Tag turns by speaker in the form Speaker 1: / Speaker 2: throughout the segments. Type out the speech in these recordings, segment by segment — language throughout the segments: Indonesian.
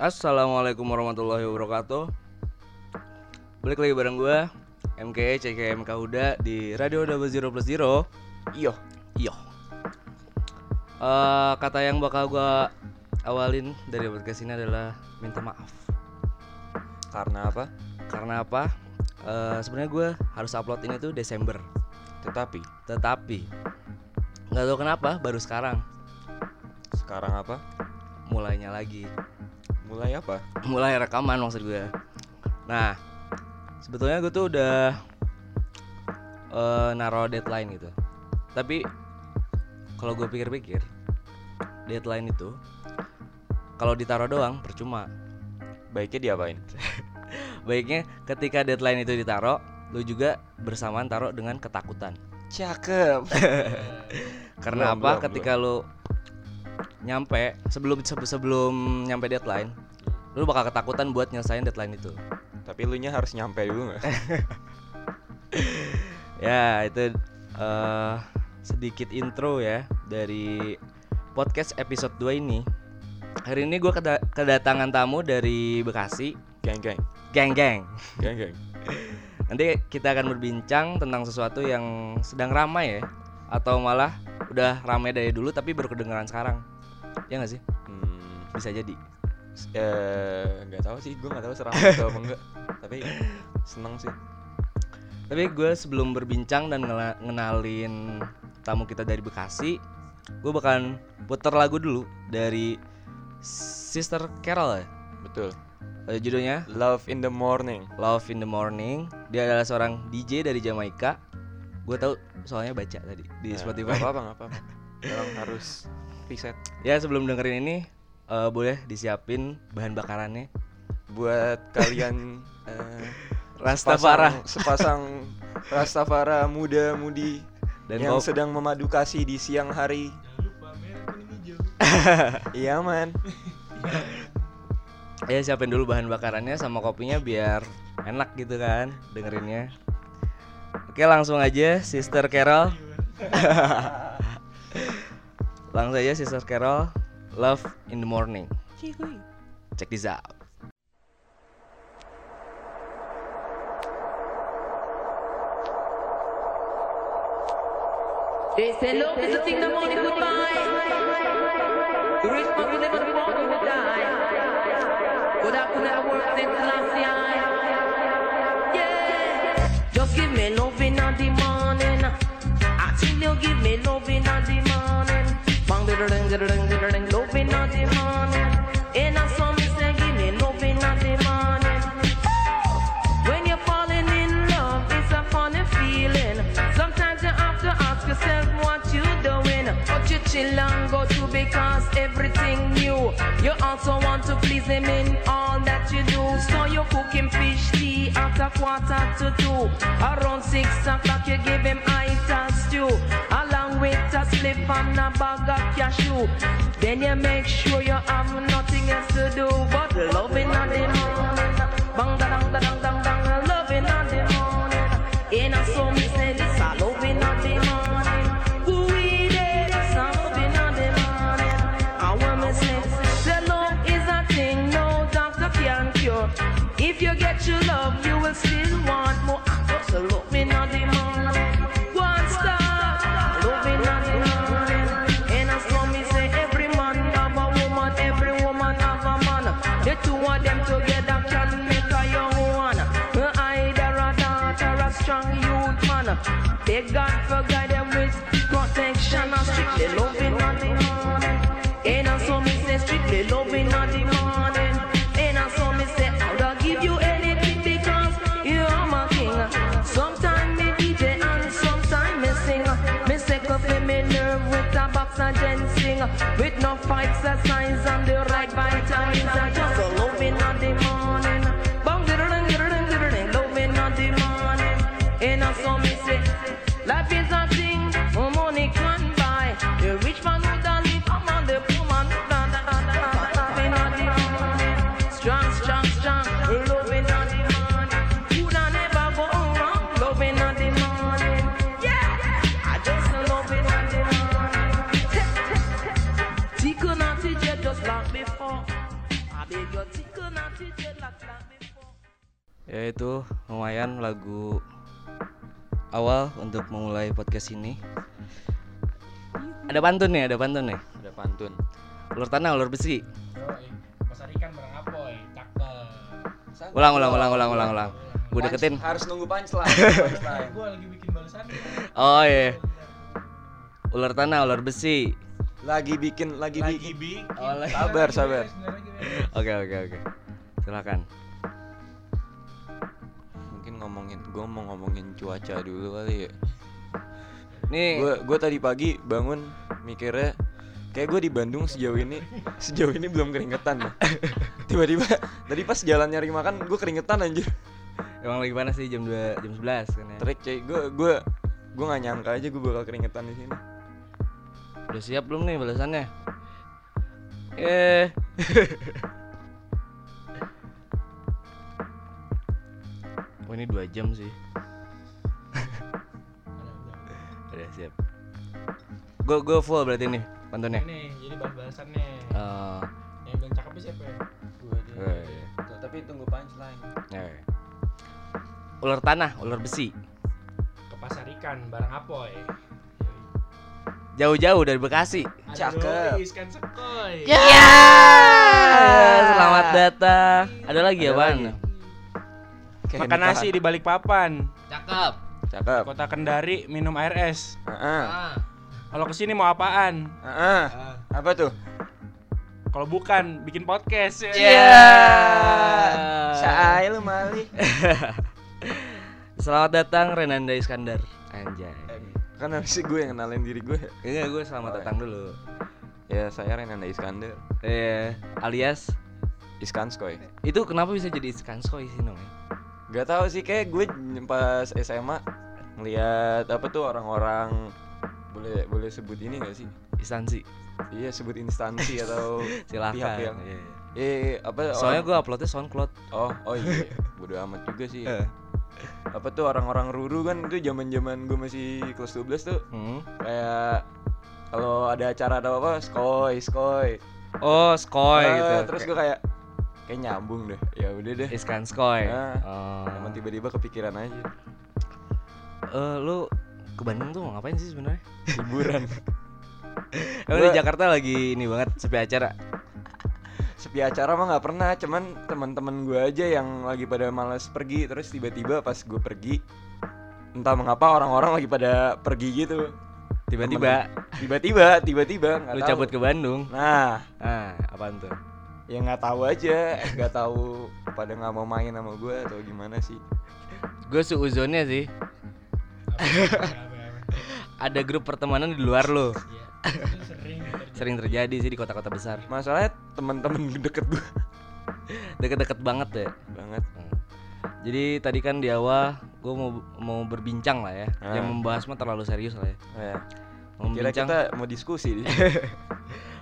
Speaker 1: Assalamualaikum warahmatullahi wabarakatuh Balik lagi bareng gue MKE CKM Huda di Radio Double Zero Plus Zero
Speaker 2: Iya.
Speaker 1: Iyo Eh, Kata yang bakal gue awalin dari podcast ini adalah minta maaf
Speaker 2: Karena apa?
Speaker 1: Karena apa? Eh, Sebenarnya gue harus upload ini tuh Desember
Speaker 2: Tetapi
Speaker 1: Tetapi nggak tahu kenapa baru sekarang
Speaker 2: sekarang apa?
Speaker 1: mulainya lagi
Speaker 2: Mulai apa?
Speaker 1: mulai rekaman maksud gue nah sebetulnya gue tuh udah eh naruh deadline gitu tapi kalau gue pikir-pikir deadline itu kalau ditaruh doang percuma
Speaker 2: Baiknya diapain?
Speaker 1: baiknya ketika deadline itu ditaruh lu juga bersamaan taruh dengan ketakutan
Speaker 2: Cakep.
Speaker 1: karena
Speaker 2: Belum,
Speaker 1: apa
Speaker 2: belum,
Speaker 1: ketika lu nyampe sebelum sebe- sebelum nyampe deadline lu bakal ketakutan buat nyelesain deadline itu
Speaker 2: Tapi lu nya harus nyampe dulu nggak?
Speaker 1: Ya itu eh sedikit intro ya dari podcast episode 2 ini Hari ini gue kedatangan tamu dari Bekasi
Speaker 2: Geng geng.
Speaker 1: Geng geng
Speaker 2: Geng geng.
Speaker 1: Nanti kita akan berbincang tentang sesuatu yang sedang ramai ya Atau malah udah ramai dari dulu tapi baru kedengeran sekarang Ya gak sih?
Speaker 2: Hmm,
Speaker 1: Bisa jadi
Speaker 2: eh nggak tahu sih, gue nggak tahu seram atau apa enggak. Tapi seneng sih.
Speaker 1: Tapi gue sebelum berbincang dan ngenalin tamu kita dari Bekasi Gue bakalan puter lagu dulu dari Sister Carol ya
Speaker 2: Betul.
Speaker 1: Eh, Judulnya
Speaker 2: Love in the morning.
Speaker 1: Love in the Morning Dia adalah seorang DJ dari Jamaika Gue tahu soalnya baca tadi di
Speaker 2: Nah,
Speaker 1: Spotify
Speaker 2: nggak apa-apa, nggak apa-apa. Memang harus
Speaker 1: Ya sebelum dengerin ini eh, Boleh disiapin bahan bakarannya.
Speaker 2: Buat kalian eh,
Speaker 1: Rastafara
Speaker 2: sepasang, sepasang Rastafara muda-mudi
Speaker 1: Dan
Speaker 2: yang sedang memadu kasih di siang hari. iya man.
Speaker 1: ya siapin dulu bahan bakarannya sama kopinya biar enak gitu kan dengerinnya. Oke langsung aja Sister Carol Langsung aja Sister Carol Love in the Morning Check this out
Speaker 3: They say love is the thing that money could buy. The rich man will never be born to die. But I could have worked since last year. Yeah. Just give me love in the morning. I tell you, give me love in the morning. Bang, diddling, diddling, diddling, love eh? in the morning. And I saw me say, give me love in the morning. Eh? When you're falling in love, it's a funny feeling. Sometimes you have to ask yourself what you're doing. But you chill and go to because everything new. You also want to please him in all that you do. So you cook him fish tea at a quarter to two. Around six o'clock you give him itas stew. With a slip and a bag of cashew. Then you make sure you have nothing else to do but loving on the morning. Bang da dang da dang, They God for guide them with protection and strictly loving on the morning. And a so me say strictly loving on the morning. And a so me say I'll give you anything because you are my king. Sometimes me DJ and sometimes me sing. Me say coffee me nerve with a box of ginseng. With no fights exercise and the right vitamins. I just a
Speaker 1: Ya itu lumayan lagu awal untuk memulai podcast ini. Ada pantun nih, ada pantun nih.
Speaker 2: Ada pantun.
Speaker 1: Ulur tanah, ulur besi.
Speaker 4: Yoi, pasar ikan barang apoy, cakep.
Speaker 1: Ulang, ulang, ulang, ulang, ulang, ulang. Gue deketin.
Speaker 2: Harus nunggu punchline. punchline.
Speaker 4: Gue lagi bikin balasan.
Speaker 1: Oh iya. Ular tanah, ular besi.
Speaker 2: lagi bikin, lagi,
Speaker 4: Lagi
Speaker 2: bikin.
Speaker 4: bikin.
Speaker 1: Oh, lagi-
Speaker 2: Sabar, sabar.
Speaker 1: Oke, oke, oke. Silakan.
Speaker 2: Ngomongin, gue mau ngomongin cuaca dulu kali ya.
Speaker 1: Nih,
Speaker 2: Gue gue tadi pagi bangun mikirnya kayak gue di Bandung sejauh ini sejauh ini belum keringetan ya. Tiba-tiba tadi pas jalan nyari makan gue keringetan anjir.
Speaker 1: emang lagi panas sih jam 2, jam 11 kan ya.
Speaker 2: Trik cuy, gue gue gue nggak nyangka aja gue bakal keringetan di sini.
Speaker 1: Udah siap belum nih balasannya? Eh. Oh ini dua jam sih. Udah siap. Gue gue full berarti nih pantunnya.
Speaker 4: Nih, jadi bahan balasannya.
Speaker 1: Eh,
Speaker 4: Yang bilang cakepnya siapa ya? Gue
Speaker 1: oh, iya.
Speaker 2: Tuh, tapi tunggu punchline.
Speaker 1: Ya. Ular tanah, ular besi.
Speaker 4: Ke pasar ikan barang apoy.
Speaker 1: Jauh-jauh dari Bekasi.
Speaker 2: Cakep.
Speaker 4: Ikan sekoy.
Speaker 1: Ya. Selamat datang. Ada lagi ya,
Speaker 2: Ada
Speaker 1: Bang?
Speaker 2: Kayak
Speaker 4: Makan nasi di balik papan.
Speaker 1: Cakep.
Speaker 2: Cakep.
Speaker 4: Kota Kendari minum air es.
Speaker 2: Heeh.
Speaker 1: Ah.
Speaker 4: Kalau ke sini mau apaan?
Speaker 2: Heeh. Apa tuh?
Speaker 4: Kalau bukan bikin podcast.
Speaker 1: Iya.
Speaker 2: Saai lu mali.
Speaker 1: Selamat datang Renanda Iskandar. Anjay.
Speaker 2: Kan harus gue yang kenalin diri gue.
Speaker 1: Enggak, gue selamat
Speaker 2: Oh,
Speaker 1: datang dulu.
Speaker 2: Ya saya Renanda Iskandar.
Speaker 1: Eh, alias
Speaker 2: Iskanskoy.
Speaker 1: itu kenapa bisa jadi Iskanskoy sih namanya?
Speaker 2: Gak tahu sih kayak gue pas SMA ngeliat apa tuh orang-orang boleh boleh sebut ini gak sih?
Speaker 1: Instansi.
Speaker 2: Iya sebut instansi atau
Speaker 1: Silakan.
Speaker 2: pihak yang
Speaker 1: Iya.
Speaker 2: eh apa
Speaker 1: Soalnya
Speaker 2: orang-
Speaker 1: gue uploadnya SoundCloud.
Speaker 2: oh oh iya bodo amat juga sih
Speaker 1: Eh.
Speaker 2: apa tuh orang-orang ruru kan itu zaman-zaman gue masih kelas 12 tuh
Speaker 1: Hmm.
Speaker 2: kayak kalau ada acara atau apa skoy skoy
Speaker 1: Oh, Skoy
Speaker 2: Eh,
Speaker 1: gitu.
Speaker 2: terus gue kayak kayak nyambung deh ya udah deh
Speaker 1: Iskanskoy.
Speaker 2: Ah.
Speaker 1: Oh.
Speaker 2: emang tiba-tiba kepikiran aja
Speaker 1: Eh, lu ke Bandung tuh mau ngapain sih sebenarnya?
Speaker 2: hiburan
Speaker 1: Emang di Jakarta lagi ini banget sepi acara.
Speaker 2: sepi acara mah nggak pernah cuman teman-teman gue aja yang lagi pada males pergi terus tiba-tiba pas gue pergi entah mengapa orang-orang lagi pada pergi gitu
Speaker 1: Tiba-tiba
Speaker 2: tiba-tiba tiba-tiba
Speaker 1: lu
Speaker 2: tahu.
Speaker 1: cabut ke Bandung.
Speaker 2: nah
Speaker 1: Ah, apaan tuh?
Speaker 2: Ya nggak tahu aja nggak tahu pada nggak mau main sama gue atau gimana sih
Speaker 1: Gue suuzonnya sih ada grup pertemanan di luar lo.
Speaker 4: Sering terjadi.
Speaker 1: Sih di kota-kota besar.
Speaker 2: masalahnya teman-teman deket gue
Speaker 1: Deket-deket banget ya.
Speaker 2: banget
Speaker 1: Hmm. Jadi tadi kan di awal gue mau mau berbincang lah ya.
Speaker 2: Ah.
Speaker 1: Yang membahas mah terlalu serius lah ya.
Speaker 2: ya.
Speaker 1: Mau
Speaker 2: kira kita mau diskusi di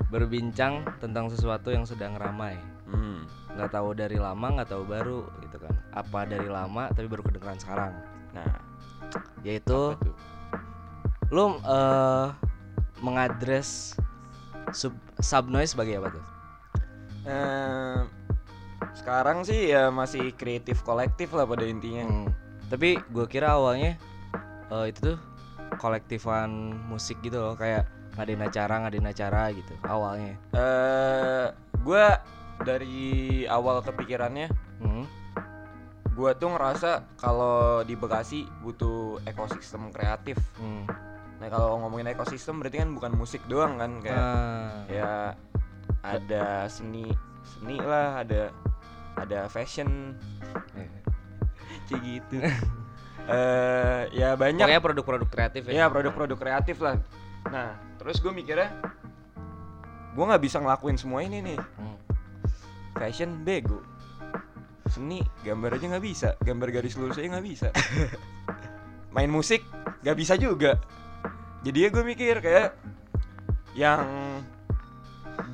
Speaker 1: berbincang tentang sesuatu yang sedang ramai.
Speaker 2: hmm.
Speaker 1: Nggak tahu dari lama, nggak tahu baru gitu kan. Apa dari lama tapi baru kedengeran sekarang.
Speaker 2: nah
Speaker 1: Yaitu
Speaker 2: tuh?
Speaker 1: lu eh mengadres sub sub noise sebagai apa tuh?
Speaker 2: Eh, sekarang sih ya masih kreatif kolektif lah pada intinya
Speaker 1: Hmm. Tapi gue kira awalnya eh, itu tuh kolektifan musik gitu loh kayak ngadain acara ngadain acara gitu awalnya.
Speaker 2: eh gua dari awal kepikirannya
Speaker 1: Hmm.
Speaker 2: gua tuh ngerasa kalau di Bekasi butuh ekosistem kreatif
Speaker 1: Hmm.
Speaker 2: nah kalau ngomongin ekosistem berarti kan bukan musik doang kan kayak
Speaker 1: Ah.
Speaker 2: ya ada seni seni lah ada ada fashion kayak gitu eh ya banyak
Speaker 1: Pokoknya produk-produk kreatif ya.
Speaker 2: ya produk-produk kreatif lah nah terus gue mikirnya gue nggak bisa ngelakuin semua ini nih.
Speaker 1: Hmm.
Speaker 2: fashion bego. Seni gambar aja nggak bisa. Gambar garis lurus aja nggak bisa. Main musik nggak bisa juga. Jadi ya gue mikir kayak yang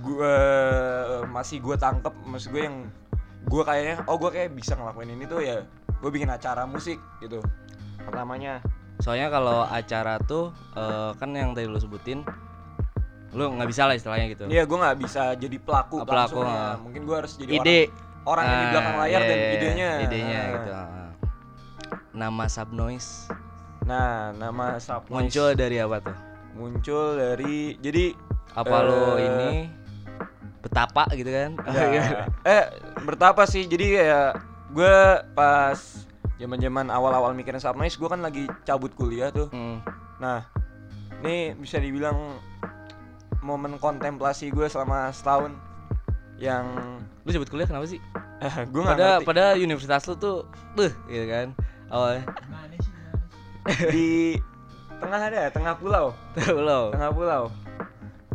Speaker 2: gue masih gue tangkep maksud gue yang gue kayaknya oh gue kayak bisa ngelakuin ini tuh ya gue bikin acara musik gitu. Pertamanya
Speaker 1: Soalnya kalau acara tuh eh, kan yang tadi lu sebutin lu nggak bisa lah istilahnya gitu
Speaker 2: Iya, gue nggak bisa jadi pelaku,
Speaker 1: Ah, pelaku, ah.
Speaker 2: Mungkin gue harus jadi
Speaker 1: ide
Speaker 2: orang, orang yang di belakang
Speaker 1: Ah,
Speaker 2: layar
Speaker 1: iya,
Speaker 2: dan
Speaker 1: iya,
Speaker 2: idenya.
Speaker 1: idenya
Speaker 2: Ah.
Speaker 1: gitu ah. nama subnoise
Speaker 2: Nah, nama Subnoise
Speaker 1: muncul dari apa tuh
Speaker 2: muncul dari jadi
Speaker 1: apa lo
Speaker 2: Eh,
Speaker 1: ini betapa gitu kan
Speaker 2: ya, eh bertapa sih. Jadi kayak gue pas zaman-zaman awal-awal mikirin Subnoise, gue kan lagi cabut kuliah tuh.
Speaker 1: Hmm.
Speaker 2: Nah, ini bisa dibilang momen kontemplasi gue selama setahun yang
Speaker 1: lu sebut kuliah kenapa sih
Speaker 2: gue nggak
Speaker 1: pada
Speaker 2: ngerti
Speaker 1: pada universitas lu tuh beuh gitu kan awalnya
Speaker 2: di tengah ada tengah pulau
Speaker 1: tuh lo
Speaker 2: tengah pulau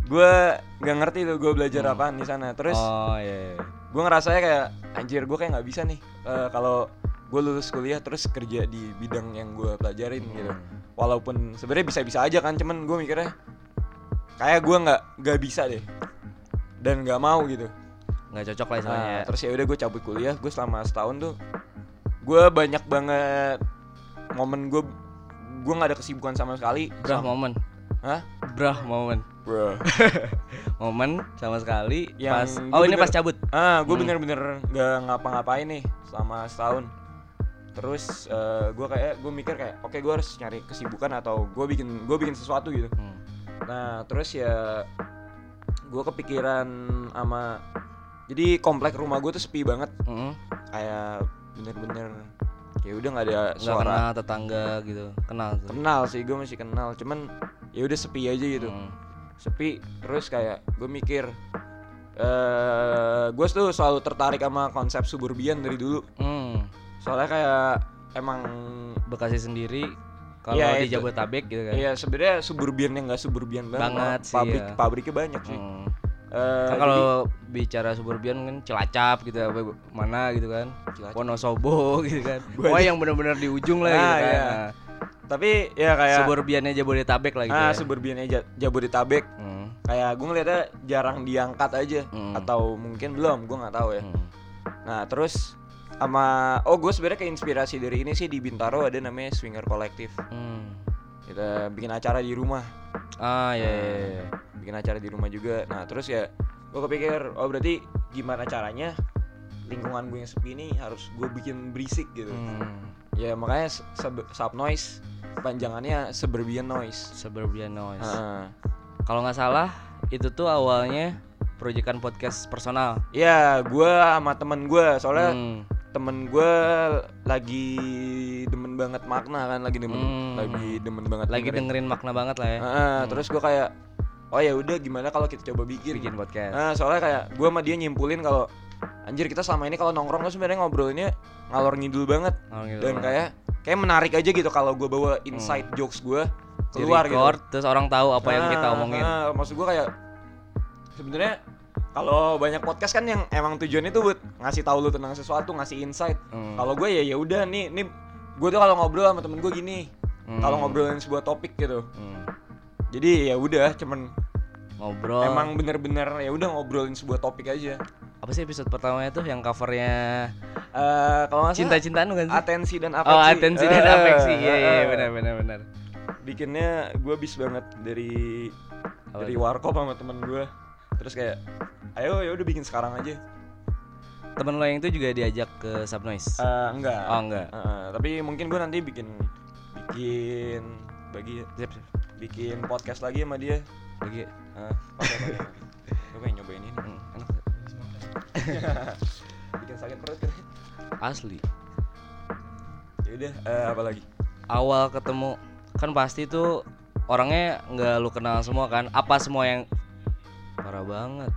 Speaker 2: gue nggak ngerti tuh gue belajar
Speaker 1: Hmm.
Speaker 2: apaan di sana terus
Speaker 1: oh iya, iya.
Speaker 2: gue ngerasanya kayak anjir gue kayak nggak bisa nih eh, kalau gue lulus kuliah terus kerja di bidang yang gue pelajarin gitu.
Speaker 1: Hmm.
Speaker 2: walaupun sebenarnya bisa-bisa aja kan cuman gue mikirnya kayak gue nggak nggak bisa deh. Dan nggak mau gitu.
Speaker 1: Nggak cocok lah istilahnya.
Speaker 2: Nah, terus ya udah gue cabut kuliah gue selama setahun tuh gue banyak banget momen gue gue nggak ada kesibukan sama sekali.
Speaker 1: Brah
Speaker 2: Sama-
Speaker 1: momen.
Speaker 2: Hah?
Speaker 1: brah momen.
Speaker 2: Bro
Speaker 1: momen sama sekali
Speaker 2: Yang
Speaker 1: pas oh ini
Speaker 2: bener-
Speaker 1: pas cabut?
Speaker 2: Ah gue
Speaker 1: Hmm.
Speaker 2: bener-bener nggak ngapa-ngapain nih selama setahun terus gue kayak gue mikir kayak oke gue harus nyari kesibukan atau gue bikin gue bikin sesuatu gitu
Speaker 1: Hmm.
Speaker 2: nah terus ya gue kepikiran sama jadi komplek rumah gue tuh sepi banget
Speaker 1: Mm-mm.
Speaker 2: kayak bener-bener ya udah nggak ada
Speaker 1: nggak
Speaker 2: suara
Speaker 1: kenal tetangga gitu kenal tuh
Speaker 2: kenal sih gue masih kenal cuman ya udah sepi aja gitu
Speaker 1: Mm.
Speaker 2: sepi terus kayak gue mikir eh gue tuh selalu tertarik sama konsep suburbian dari dulu
Speaker 1: Hmm.
Speaker 2: Soalnya kayak emang
Speaker 1: Bekasi sendiri kalau
Speaker 2: Iya,
Speaker 1: di
Speaker 2: itu.
Speaker 1: Jabodetabek gitu kan
Speaker 2: Iya sebenarnya suburbian yang nggak suburbian banget,
Speaker 1: Banget sih,
Speaker 2: pabrik
Speaker 1: ya.
Speaker 2: pabriknya banyak sih
Speaker 1: Hmm.
Speaker 2: Eh,
Speaker 1: kan kalau bicara suburbian kan Cilacap gitu apa mana gitu kan
Speaker 2: Cilacap.
Speaker 1: Wonosobo gitu kan Wah yang benar-benar di ujung lah
Speaker 2: Ah,
Speaker 1: gitu kan
Speaker 2: iya.
Speaker 1: Nah,
Speaker 2: tapi ya kayak
Speaker 1: suburbiannya Jabodetabek lah gitu
Speaker 2: ah
Speaker 1: ya.
Speaker 2: suburbiannya Ja- Jabodetabek
Speaker 1: Hmm.
Speaker 2: kayak gue ngeliatnya jarang diangkat aja
Speaker 1: Hmm.
Speaker 2: atau mungkin belum gue nggak tahu ya
Speaker 1: Hmm.
Speaker 2: nah terus sama oh gue sebenarnya keinspirasi dari ini sih di Bintaro ada namanya Swinger Collective
Speaker 1: Hmm.
Speaker 2: kita bikin acara di rumah
Speaker 1: Ah iya, iya, iya.
Speaker 2: bikin acara di rumah juga nah terus ya gue kepikir oh berarti gimana caranya lingkungan gue yang sepi ini harus gue bikin berisik gitu
Speaker 1: Hmm.
Speaker 2: ya makanya sub, sub noise panjangannya suburban noise
Speaker 1: Suburban noise.
Speaker 2: Heeh.
Speaker 1: Kalau nggak salah itu tuh awalnya proyekan podcast personal.
Speaker 2: ya gue sama temen gue soalnya
Speaker 1: Hmm.
Speaker 2: Temen gue lagi demen banget makna kan lagi demen
Speaker 1: Hmm.
Speaker 2: lagi demen banget
Speaker 1: Lagi dengerin makna banget lah ya.
Speaker 2: Heeh,
Speaker 1: Hmm.
Speaker 2: terus gue kayak oh ya udah gimana kalau kita coba bikin
Speaker 1: bikin podcast.
Speaker 2: Nah, soalnya kayak gue sama dia nyimpulin kalau anjir kita selama ini kalau nongkrong tuh sebenarnya ngobrolinnya ngalor ngidul banget
Speaker 1: Oh, gitu.
Speaker 2: dan kayak kayak menarik aja gitu kalau gue bawa inside jokes gue keluar
Speaker 1: record,
Speaker 2: gitu.
Speaker 1: terus orang tahu apa yang kita
Speaker 2: Nah,
Speaker 1: omongin.
Speaker 2: nah, maksud gue kayak sebenarnya kalau banyak podcast kan yang emang tujuannya tuh buat ngasih tahu lu tentang sesuatu, ngasih insight.
Speaker 1: Hmm.
Speaker 2: Kalau gue ya ya udah nih, nih gue tuh kalau ngobrol sama temen gue gini,
Speaker 1: Hmm.
Speaker 2: kalau ngobrolin sebuah topik gitu.
Speaker 1: Hmm.
Speaker 2: Jadi ya udah, cuman
Speaker 1: ngobrol.
Speaker 2: emang bener-bener ya udah ngobrolin sebuah topik aja.
Speaker 1: apa sih episode pertamanya tuh yang covernya
Speaker 2: Eh kalau nggak
Speaker 1: cinta-cintaan bukan sih?
Speaker 2: atensi dan afeksi.
Speaker 1: Oh, atensi dan
Speaker 2: Eh,
Speaker 1: afeksi. Iya, iya,
Speaker 2: eh,
Speaker 1: benar benar benar.
Speaker 2: Bikinnya gue bis banget dari
Speaker 1: Apa
Speaker 2: dari warkop sama temen gue. Terus kayak, ayo ya udah bikin sekarang aja.
Speaker 1: Temen lo yang itu juga diajak ke Subnoise.
Speaker 2: Eh enggak.
Speaker 1: Oh, enggak.
Speaker 2: Eh, tapi mungkin gue nanti bikin bikin bagi bikin podcast lagi sama dia. Pakai pakai. Gue pengen nyobain ini.
Speaker 1: Hmm, enak.
Speaker 2: bikin sakit perut kan.
Speaker 1: Asli.
Speaker 2: Ya udah, eh, apa lagi?
Speaker 1: Awal ketemu kan pasti tuh orangnya nggak lu kenal semua kan? Apa semua yang parah banget?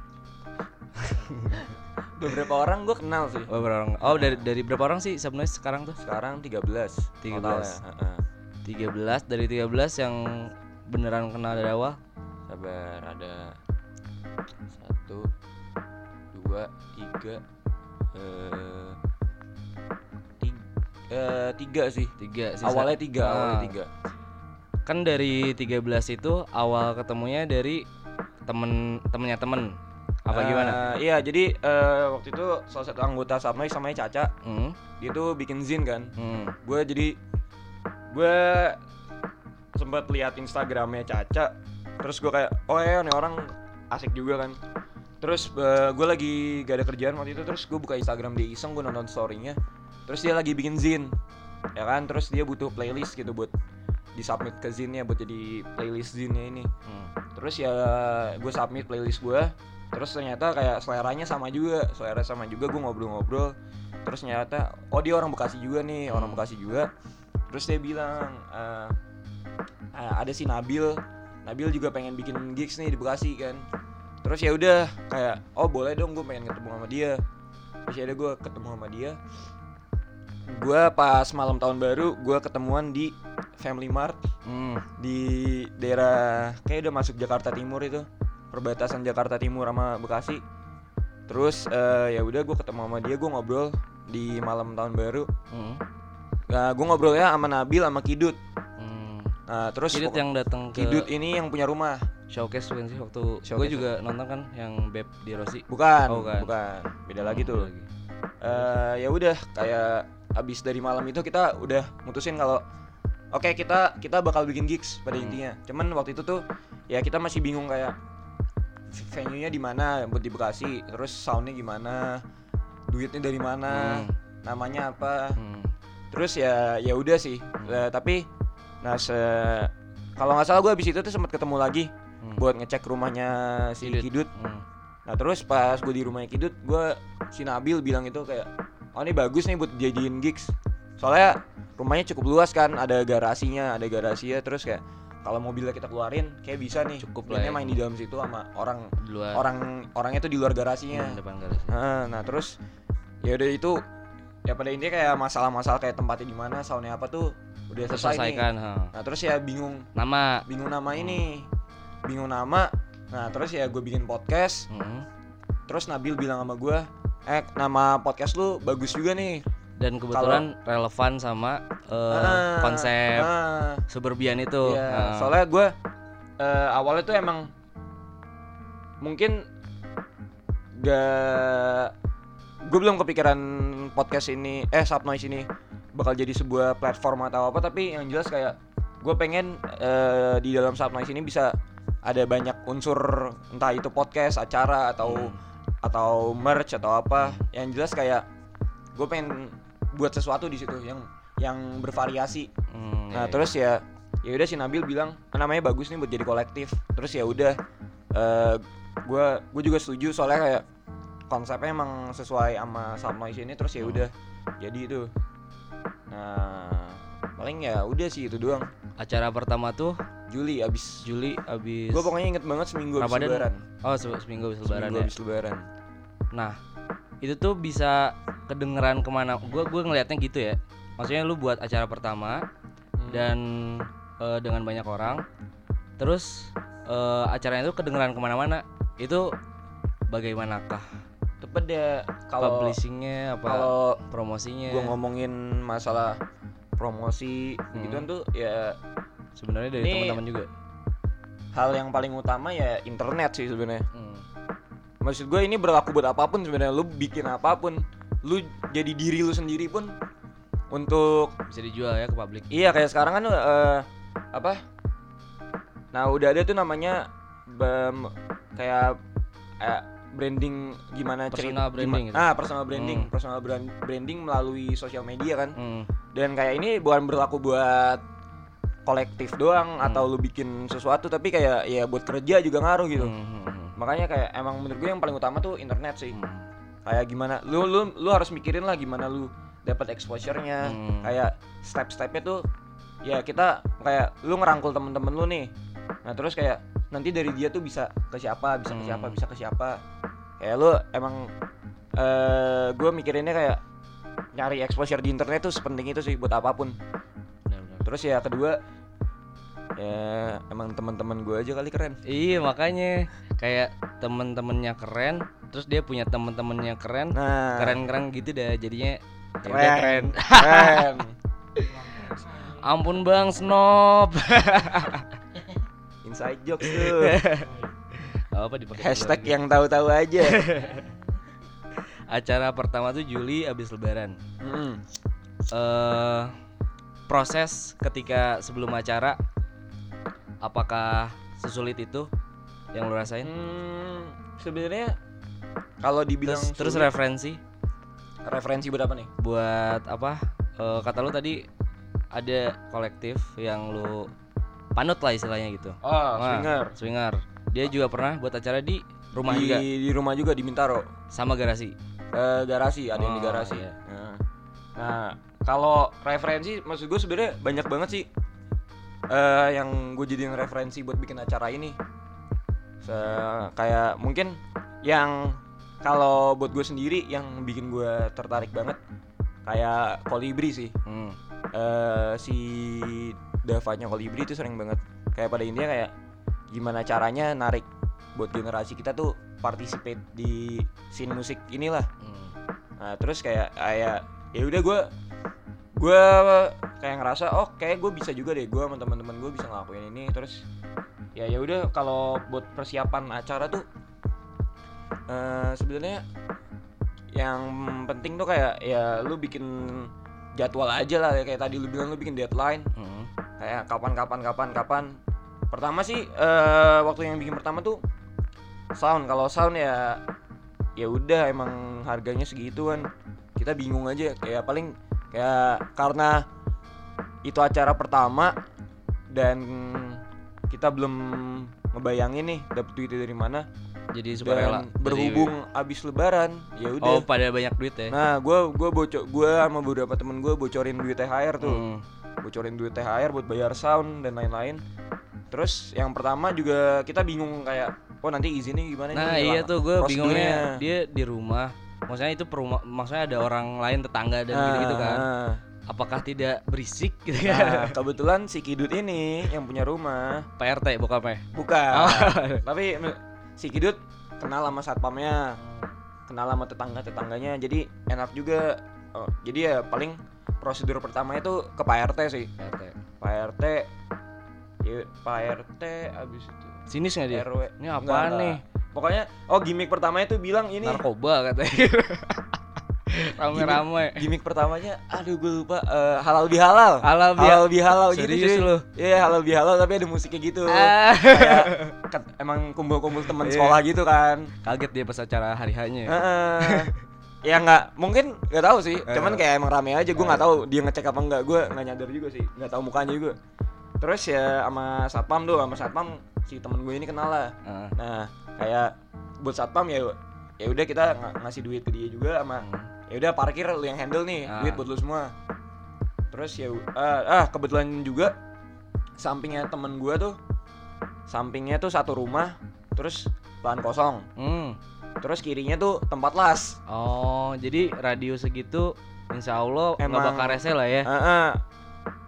Speaker 2: Beberapa orang gue kenal sih.
Speaker 1: Oh, berapa orang? Oh, dari dari berapa orang sih Subnoise sekarang tuh?
Speaker 2: Sekarang 13
Speaker 1: 13.
Speaker 2: totalnya. Heeh.
Speaker 1: 13 dari 13 yang beneran kenal dari awal.
Speaker 2: Sabar, ada satu, dua, tiga, eh tiga, eh, tiga sih.
Speaker 1: Tiga sih.
Speaker 2: Awalnya tiga, awalnya
Speaker 1: Ah.
Speaker 2: tiga.
Speaker 1: Kan dari 13 itu awal ketemunya dari temen temennya temen. Apa
Speaker 2: Eh,
Speaker 1: gimana?
Speaker 2: Iya, jadi eh, waktu itu salah satu anggota Subnoise namanya Caca,
Speaker 1: Hmm.
Speaker 2: dia tuh bikin zin kan.
Speaker 1: Hmm.
Speaker 2: Gue jadi gue sempat lihat Instagramnya Caca, terus gue kayak oh ya nih orang asik juga kan terus gue lagi gak ada kerjaan waktu itu terus gue buka Instagram dia iseng gue nonton storynya terus dia lagi bikin zin ya kan terus dia butuh playlist gitu buat disubmit ke zinnya buat jadi playlist zinnya ini.
Speaker 1: Hmm.
Speaker 2: terus ya gue submit playlist gue terus ternyata kayak seleranya sama juga selera sama juga gue ngobrol-ngobrol. Terus ternyata oh dia orang Bekasi juga nih orang
Speaker 1: Hmm.
Speaker 2: Bekasi juga. Terus dia bilang "Ah, ada si Nabil. Nabil juga pengen bikin gigs nih di Bekasi kan. Terus ya udah kayak oh boleh dong gue pengen ketemu sama dia. Terus ya gue ketemu sama dia. Gue pas malam tahun baru gue ketemuan di Family Mart
Speaker 1: Hmm.
Speaker 2: di daerah kayak udah masuk Jakarta Timur itu perbatasan Jakarta Timur sama Bekasi terus eh, ya udah gue ketemu sama dia gue ngobrol di malam tahun baru
Speaker 1: Hmm.
Speaker 2: nah, gue ngobrol ya sama Nabil sama Kidut
Speaker 1: Hmm.
Speaker 2: nah terus
Speaker 1: Kidut yang datang ke
Speaker 2: Kidut ini yang punya rumah
Speaker 1: showcase bukan sih waktu gue juga nonton kan yang Beb di Rossi.
Speaker 2: bukan
Speaker 1: Oh, bukan.
Speaker 2: bukan beda lagi
Speaker 1: Oh,
Speaker 2: tuh
Speaker 1: lagi.
Speaker 2: Eh, ya udah kayak abis dari malam itu kita udah mutusin kalau oke kita kita bakal bikin gigs pada
Speaker 1: Hmm.
Speaker 2: intinya cuman waktu itu tuh ya kita masih bingung kayak venue nya di mana buat di Bekasi terus soundnya gimana duitnya dari mana
Speaker 1: Hmm.
Speaker 2: namanya apa
Speaker 1: Hmm.
Speaker 2: terus ya ya udah sih Eh, tapi nah se kalau nggak salah gue abis itu tuh sempat ketemu lagi
Speaker 1: Hmm.
Speaker 2: buat ngecek rumahnya si
Speaker 1: Kidut.
Speaker 2: Kidut
Speaker 1: Hmm.
Speaker 2: Nah terus pas gue di rumahnya Kidut, gue si Nabil bilang itu kayak, oh ini bagus nih buat jadiin gigs. Soalnya rumahnya cukup luas kan, ada garasinya, ada garasinya. Terus kayak kalau mobilnya kita keluarin, kayak bisa nih.
Speaker 1: Cukup lah ya.
Speaker 2: main di dalam situ sama orang
Speaker 1: Di luar
Speaker 2: orang orangnya tuh di luar garasinya.
Speaker 1: Hmm, depan garasi.
Speaker 2: Nah, nah terus ya udah itu ya pada intinya kayak masalah-masalah kayak tempatnya di mana, soundnya apa tuh udah selesai nih.
Speaker 1: Terselesaikan, ha.
Speaker 2: Nah terus ya bingung,
Speaker 1: Nama.
Speaker 2: bingung nama ini, bingung nama. Nah terus ya gue bikin podcast,
Speaker 1: Hmm.
Speaker 2: Terus Nabil bilang sama gue, eh nama podcast lu bagus juga nih.
Speaker 1: Dan kebetulan relevan sama eh,
Speaker 2: Ah,
Speaker 1: konsep
Speaker 2: ah,
Speaker 1: suburbian itu.
Speaker 2: iya.
Speaker 1: Ah.
Speaker 2: Soalnya gue eh, awalnya tuh emang mungkin gak gue belum kepikiran podcast ini eh Subnoise ini bakal jadi sebuah platform atau apa tapi yang jelas kayak gue pengen eh, di dalam Subnoise ini bisa ada banyak unsur entah itu podcast acara atau
Speaker 1: Hmm.
Speaker 2: atau merch atau apa yang jelas kayak gue pengen buat sesuatu di situ yang yang bervariasi
Speaker 1: Hmm,
Speaker 2: nah
Speaker 1: iya,
Speaker 2: terus ya ya udah si Nabil bilang "Ah, namanya bagus nih buat jadi kolektif terus ya udah gue gue juga setuju soalnya kayak konsepnya emang sesuai sama Subnoise ini terus ya
Speaker 1: Hmm.
Speaker 2: udah jadi itu nah paling ya udah sih itu doang
Speaker 1: iya. Acara pertama tuh
Speaker 2: Juli abis
Speaker 1: Juli abis
Speaker 2: gue pokoknya inget banget seminggu abis
Speaker 1: Ramadan.
Speaker 2: lebaran
Speaker 1: Oh, se- seminggu abis lebaran
Speaker 2: seminggu
Speaker 1: ya.
Speaker 2: abis lebaran
Speaker 1: Nah, itu tuh bisa kedengeran ke mana? Gue gue ngelihatnya gitu ya. Maksudnya lu buat acara pertama
Speaker 2: Hmm.
Speaker 1: dan eh, dengan banyak orang, terus eh, acaranya itu kedengeran ke mana-mana. Itu bagaimanakah
Speaker 2: Tepet ya kalau
Speaker 1: publishingnya apa
Speaker 2: kalau
Speaker 1: promosinya?
Speaker 2: gue ngomongin masalah promosi
Speaker 1: Hmm.
Speaker 2: gitu tuh ya
Speaker 1: Sebenarnya dari teman-teman juga.
Speaker 2: hal yang paling utama ya internet sih sebenarnya
Speaker 1: Hmm.
Speaker 2: maksud gue ini berlaku buat apa pun sebenarnya lu bikin apa pun lu jadi diri lu sendiri pun untuk
Speaker 1: Bisa dijual ya ke publik.
Speaker 2: iya kayak sekarang kan eh, apa nah udah ada tuh namanya bem, kayak eh, branding gimana
Speaker 1: Personal
Speaker 2: cerita
Speaker 1: branding gitu.
Speaker 2: ah personal branding
Speaker 1: Hmm.
Speaker 2: personal brand branding melalui sosial media kan
Speaker 1: Hmm.
Speaker 2: dan kayak ini bukan berlaku buat kolektif doang
Speaker 1: Hmm.
Speaker 2: atau lu bikin sesuatu tapi kayak ya buat kerja juga ngaruh gitu
Speaker 1: Hmm, hmm, hmm.
Speaker 2: makanya kayak emang menurut gue yang paling utama tuh internet sih
Speaker 1: Hmm.
Speaker 2: Kayak gimana lu lu lu harus mikirin lah gimana lu dapat exposure-nya.
Speaker 1: Hmm.
Speaker 2: kayak step-stepnya tuh ya kita kayak lu ngerangkul temen-temen lu nih. Nah terus kayak nanti dari dia tuh bisa ke siapa bisa ke
Speaker 1: Hmm.
Speaker 2: siapa bisa ke siapa. Kayak lu emang eh gue mikirinnya kayak nyari exposure di internet tuh sepenting itu sih buat apa
Speaker 1: pun.
Speaker 2: Terus ya kedua ya emang teman-teman gue aja kali keren
Speaker 1: Iya makanya kayak temen-temennya keren, terus dia punya temen-temennya keren,
Speaker 2: nah
Speaker 1: keren-keren gitu dah jadinya ya
Speaker 2: keren
Speaker 1: udah keren.
Speaker 2: keren
Speaker 1: Ampun bang snob.
Speaker 2: inside jokes tuh
Speaker 1: Apa dipakai
Speaker 2: hashtag
Speaker 1: sebelah
Speaker 2: yang tahu-tahu aja.
Speaker 1: Acara pertama tuh Juli abis Lebaran.
Speaker 2: Mm.
Speaker 1: eh proses ketika sebelum acara, apakah sesulit itu yang lu rasain?
Speaker 2: Hmm, sebenarnya kalau dibilang
Speaker 1: Terus, terus referensi
Speaker 2: referensi buat apa nih?
Speaker 1: buat apa? Eh, kata lu tadi ada kolektif yang lu panut lah istilahnya gitu.
Speaker 2: Oh,
Speaker 1: Wah,
Speaker 2: swinger.
Speaker 1: Swinger. Dia juga pernah buat acara di rumah
Speaker 2: di,
Speaker 1: juga
Speaker 2: di rumah juga di Bintaro.
Speaker 1: sama garasi.
Speaker 2: Eh, garasi, ada yang di
Speaker 1: Oh,
Speaker 2: garasi.
Speaker 1: iya.
Speaker 2: Nah, nah, kalau referensi maksud gue sebenarnya banyak banget sih eh yang gue jadiin referensi buat bikin acara ini. Se- kayak mungkin yang kalau buat gue sendiri yang bikin gue tertarik banget kayak kolibri sih.
Speaker 1: Hmm.
Speaker 2: eh si Davanya Kolibri itu sering banget kayak pada intinya kayak gimana caranya narik buat generasi kita tuh participate di scene musik inilah
Speaker 1: hmm.
Speaker 2: nah terus kayak kayak ya udah gue gue kayak ngerasa oh kayak gue bisa juga deh gue sama teman-teman gue bisa ngelakuin ini terus ya ya udah kalau buat persiapan acara tuh eh sebenarnya yang penting tuh kayak ya lu bikin jadwal aja lah kayak tadi lu bilang lu bikin deadline.
Speaker 1: Hmm.
Speaker 2: kayak kapan kapan kapan kapan. Pertama sih eh waktu yang bikin pertama tuh sound. Kalau sound ya ya udah emang harganya segitu kan kita bingung aja kayak paling kayak karena itu acara pertama dan kita belum ngebayangin nih dapet duitnya dari mana
Speaker 1: Jadi sukarela.
Speaker 2: dan
Speaker 1: Jadi-
Speaker 2: berhubung abis lebaran ya udah
Speaker 1: Oh, pada banyak duit ya.
Speaker 2: nah gua gua bocor gua sama beberapa temen gua bocorin duit THR tuh
Speaker 1: Hmm.
Speaker 2: bocorin duit THR buat bayar sound dan lain-lain. Terus yang pertama juga kita bingung kayak, oh nanti izinnya gimana
Speaker 1: Nah, iya
Speaker 2: Lang-
Speaker 1: tuh gue bingungnya
Speaker 2: prosedurnya."
Speaker 1: dia di rumah. Maksudnya itu perumah maksudnya ada orang lain tetangga dan
Speaker 2: Nah,
Speaker 1: gitu-gitu kan.
Speaker 2: nah.
Speaker 1: Apakah tidak berisik gitu
Speaker 2: Nah,
Speaker 1: kan?
Speaker 2: kebetulan si Kidut ini yang punya rumah
Speaker 1: PRT bokapnya.
Speaker 2: bukan.
Speaker 1: Oh.
Speaker 2: Tapi si Kidut kenal sama satpamnya, kenal sama tetangga-tetangganya. Jadi enak juga. Oh, jadi ya paling prosedur pertamanya tuh ke Pak RT sih.
Speaker 1: PRT.
Speaker 2: Pak RT ya Pak RT abis itu
Speaker 1: Sinis nggak dia?
Speaker 2: RW.
Speaker 1: Ini
Speaker 2: enggak.
Speaker 1: nih?
Speaker 2: Pokoknya oh gimmick pertamanya tuh bilang ini
Speaker 1: Narkoba katanya. Rame-rame.
Speaker 2: gimmick pertamanya aduh gue lupa eh, halal bihalal
Speaker 1: Halal bi-
Speaker 2: halal bihalal gitu cuy.
Speaker 1: lu?
Speaker 2: iya halal bihalal tapi ada musiknya gitu
Speaker 1: Ah.
Speaker 2: kayak kan emang kumpul-kumpul teman
Speaker 1: Iya.
Speaker 2: sekolah gitu kan
Speaker 1: Kaget dia pas acara hari hanya.
Speaker 2: Heeh. ya nggak mungkin nggak tahu sih cuman kayak emang rame aja gue nggak tahu dia ngecek apa enggak gue nggak nyadar juga sih nggak tahu mukanya juga terus ya sama satpam tuh sama satpam si temen gue ini kenal lah
Speaker 1: Heeh.
Speaker 2: nah kayak buat satpam ya ya udah kita ng- ngasih duit ke dia juga sama
Speaker 1: Hmm.
Speaker 2: Ya udah parkir lu yang handle nih
Speaker 1: Ah.
Speaker 2: duit buat lu semua terus ya u- ah, kebetulan juga sampingnya temen gua tuh sampingnya tuh satu rumah terus lahan kosong
Speaker 1: Hmm.
Speaker 2: terus kirinya tuh tempat las
Speaker 1: Oh, jadi radio segitu insya Allah nggak bakal rese lah ya.
Speaker 2: ah ah.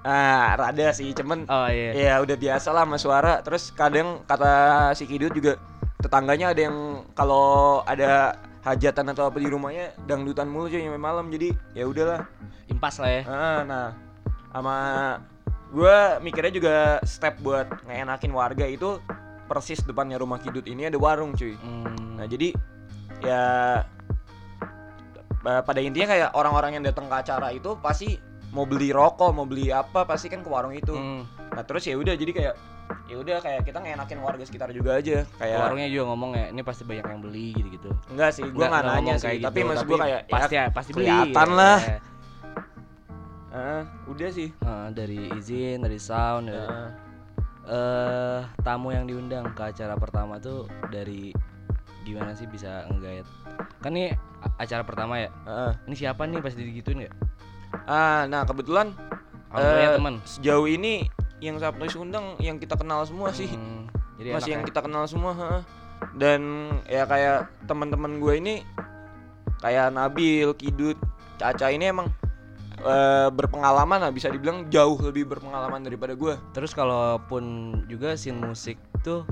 Speaker 2: ah rada sih cuman
Speaker 1: Oh iya.
Speaker 2: ya udah biasa lah sama suara terus kadang kata si kidut juga tetangganya ada yang kalau ada hajatan atau apa di rumahnya dangdutan mulu cuy sampai malam jadi ya udahlah
Speaker 1: Impas lah ya.
Speaker 2: Ah, nah, sama gue mikirnya juga step buat ngeenakin warga itu persis depannya rumah Kidut ini ada warung cuy.
Speaker 1: Hmm.
Speaker 2: Nah jadi ya ba- pada intinya kayak orang-orang yang datang ke acara itu pasti mau beli rokok, mau beli apa pasti kan ke warung itu.
Speaker 1: Hmm.
Speaker 2: Nah terus ya udah jadi kayak ya udah kayak kita ngeenakin warga sekitar juga aja kayak
Speaker 1: Warungnya juga ngomong ya, ini pasti banyak yang beli gitu-gitu.
Speaker 2: enggak sih gue nggak nanya sih
Speaker 1: kayak
Speaker 2: tapi
Speaker 1: gitu,
Speaker 2: maksud gue kayak
Speaker 1: pasti
Speaker 2: ya,
Speaker 1: pasti beli.
Speaker 2: kelihatan
Speaker 1: ya.
Speaker 2: lah. ah, udah sih
Speaker 1: Heeh, dari izin, dari sound, dari
Speaker 2: Ah.
Speaker 1: eh tamu yang diundang ke acara pertama tuh dari gimana sih bisa nggait kan ini acara pertama ya
Speaker 2: ah.
Speaker 1: ini siapa nih pasti digituin ya
Speaker 2: Ah, nah kebetulan
Speaker 1: alhamdulillah
Speaker 2: Eh,
Speaker 1: teman
Speaker 2: sejauh ini yang Sabtu undang yang kita kenal semua sih
Speaker 1: Hmm, jadi
Speaker 2: masih yang
Speaker 1: ya.
Speaker 2: kita kenal semua heeh. dan ya kayak teman-teman gue ini kayak Nabil, Kidut, Caca ini emang eh, berpengalaman lah bisa dibilang jauh lebih berpengalaman daripada gue
Speaker 1: terus kalaupun juga scene musik tuh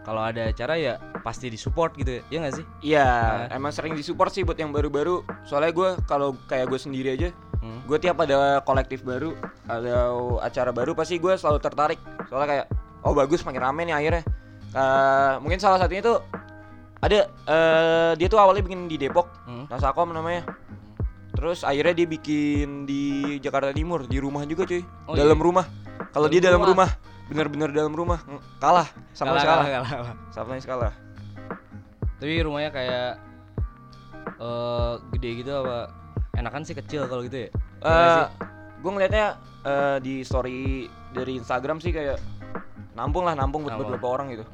Speaker 1: kalau ada acara ya pasti disupport gitu ya, ya nggak sih
Speaker 2: Iya,
Speaker 1: Nah.
Speaker 2: emang sering disupport sih buat yang baru-baru. Soalnya gue kalau kayak gue sendiri aja,
Speaker 1: Hmm.
Speaker 2: gue tiap ada kolektif baru, ada acara baru pasti gue selalu tertarik. Soalnya kayak, oh bagus makin rame nih akhirnya. Eh, mungkin salah satunya tuh ada eh, dia tuh awalnya bikin di Depok,
Speaker 1: Hmm.
Speaker 2: Nasakom namanya. Terus akhirnya dia bikin di Jakarta Timur di rumah juga cuy,
Speaker 1: Oh,
Speaker 2: dalam
Speaker 1: iya?
Speaker 2: rumah. Kalau dia dalam
Speaker 1: rumah?
Speaker 2: bener-bener dalam rumah kalah sama
Speaker 1: kalah,
Speaker 2: kalah,
Speaker 1: kalah, kalah.
Speaker 2: Sunrise kalah
Speaker 1: Tapi rumahnya kayak eh gede gitu apa? Enakan sih kecil kalau gitu ya. Nggak
Speaker 2: Eh gue ngeliatnya eh, di story dari Instagram sih kayak nampung lah nampung buat beberapa orang gitu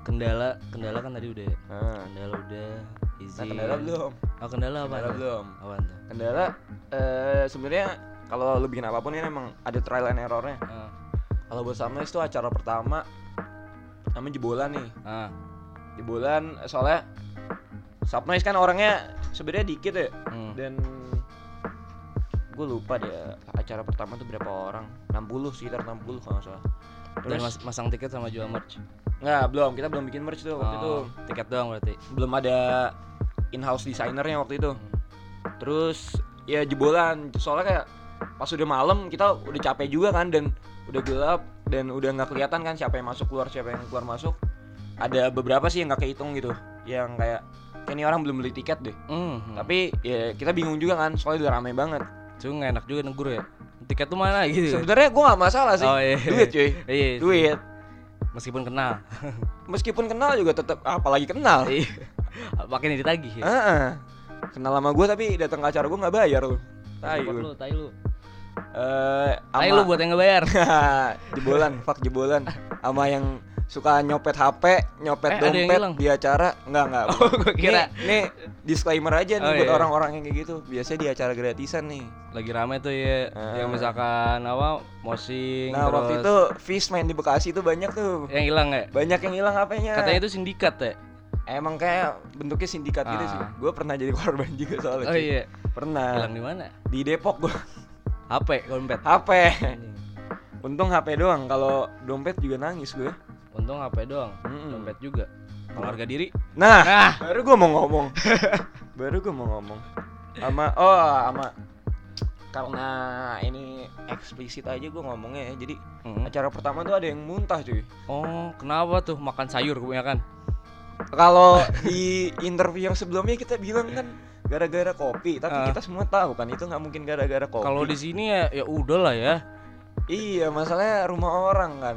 Speaker 1: kendala, kendala kan tadi udah. ya.
Speaker 2: nah,
Speaker 1: Kendala udah. Izin.
Speaker 2: nah kendala belum
Speaker 1: Oh, kendala apa?
Speaker 2: kendala belum
Speaker 1: Apaan tuh?
Speaker 2: kendala eh sebenarnya kalau lu bikin apa pun ini emang ada trial and errornya
Speaker 1: Ah,
Speaker 2: kalau buat Sunrise itu acara pertama namanya jebolan nih
Speaker 1: ah,
Speaker 2: jebolan soalnya Subnoise kan orangnya sebenarnya dikit ya.
Speaker 1: Hmm.
Speaker 2: dan gue lupa deh acara pertama tuh berapa orang? 60 sekitar 60 kalau nggak salah.
Speaker 1: Dan
Speaker 2: terus
Speaker 1: mas- masang tiket sama jual merch.
Speaker 2: nggak belum. Kita belum bikin merch tuh waktu itu.
Speaker 1: Oh, tiket doang berarti.
Speaker 2: belum ada in-house desainernya waktu itu.
Speaker 1: Hmm.
Speaker 2: terus ya jebolan. Soalnya kayak pas udah malam kita udah capek juga kan dan udah gelap dan udah nggak kelihatan kan siapa yang masuk keluar siapa yang keluar masuk. Ada beberapa sih yang nggak kehitung gitu. Yang kayak ini orang belum beli tiket deh
Speaker 1: Hmm. hmm.
Speaker 2: tapi ya kita bingung juga kan soalnya udah rame banget
Speaker 1: Cuma nggak enak juga negur ya. Tiket tuh mana gitu.
Speaker 2: sebenarnya gua nggak masalah sih
Speaker 1: Oh, iya.
Speaker 2: duit cuy
Speaker 1: Iya.
Speaker 2: duit
Speaker 1: Meskipun kenal.
Speaker 2: meskipun kenal juga tetap apalagi kenal
Speaker 1: Iya. Makin ditagih ya.
Speaker 2: Heeh. kenal sama gua tapi datang ke acara gua nggak bayar lu tai lu
Speaker 1: tai lu.
Speaker 2: eh
Speaker 1: Tai
Speaker 2: ama-
Speaker 1: lu buat yang ngebayar.
Speaker 2: jebolan, fuck jebolan. Sama yang suka nyopet HP, nyopet
Speaker 1: Eh,
Speaker 2: dompet di acara. Enggak, enggak.
Speaker 1: Oh, gua kira.
Speaker 2: Nih, nih disclaimer aja nih
Speaker 1: Oh,
Speaker 2: buat
Speaker 1: iya.
Speaker 2: orang-orang yang kayak gitu. Biasanya di acara gratisan nih.
Speaker 1: Lagi rame tuh ya.
Speaker 2: Ah.
Speaker 1: Yang misalkan apa? Mosing
Speaker 2: Nah,
Speaker 1: terus
Speaker 2: waktu itu Fish main di Bekasi tuh banyak tuh.
Speaker 1: yang hilang ya.
Speaker 2: Banyak yang hilang HP-nya.
Speaker 1: Katanya itu sindikat ya.
Speaker 2: Emang kayak bentuknya sindikat gitu
Speaker 1: Ah.
Speaker 2: sih. Gue pernah jadi korban juga soalnya.
Speaker 1: Oh
Speaker 2: cuy.
Speaker 1: iya.
Speaker 2: Pernah.
Speaker 1: Hilang di mana?
Speaker 2: Di Depok gua.
Speaker 1: HP, dompet.
Speaker 2: HP. Untung HP doang. Kalau dompet juga nangis gue.
Speaker 1: Untung HP doang.
Speaker 2: Mm-mm.
Speaker 1: Dompet juga. Kalau harga diri.
Speaker 2: Nah,
Speaker 1: Nah.
Speaker 2: baru gue mau ngomong. baru gue mau ngomong. Sama oh sama karena ini eksplisit aja gue ngomongnya ya. Jadi
Speaker 1: Mm.
Speaker 2: acara pertama tuh ada yang muntah cuy.
Speaker 1: Oh, kenapa tuh makan sayur kebanyakan?
Speaker 2: Kalau di interview yang sebelumnya kita bilang kan gara-gara kopi, tapi
Speaker 1: Ah.
Speaker 2: kita semua tahu kan itu nggak mungkin gara-gara kopi.
Speaker 1: Kalau di sini ya ya udah lah ya.
Speaker 2: Iya, masalahnya rumah orang kan.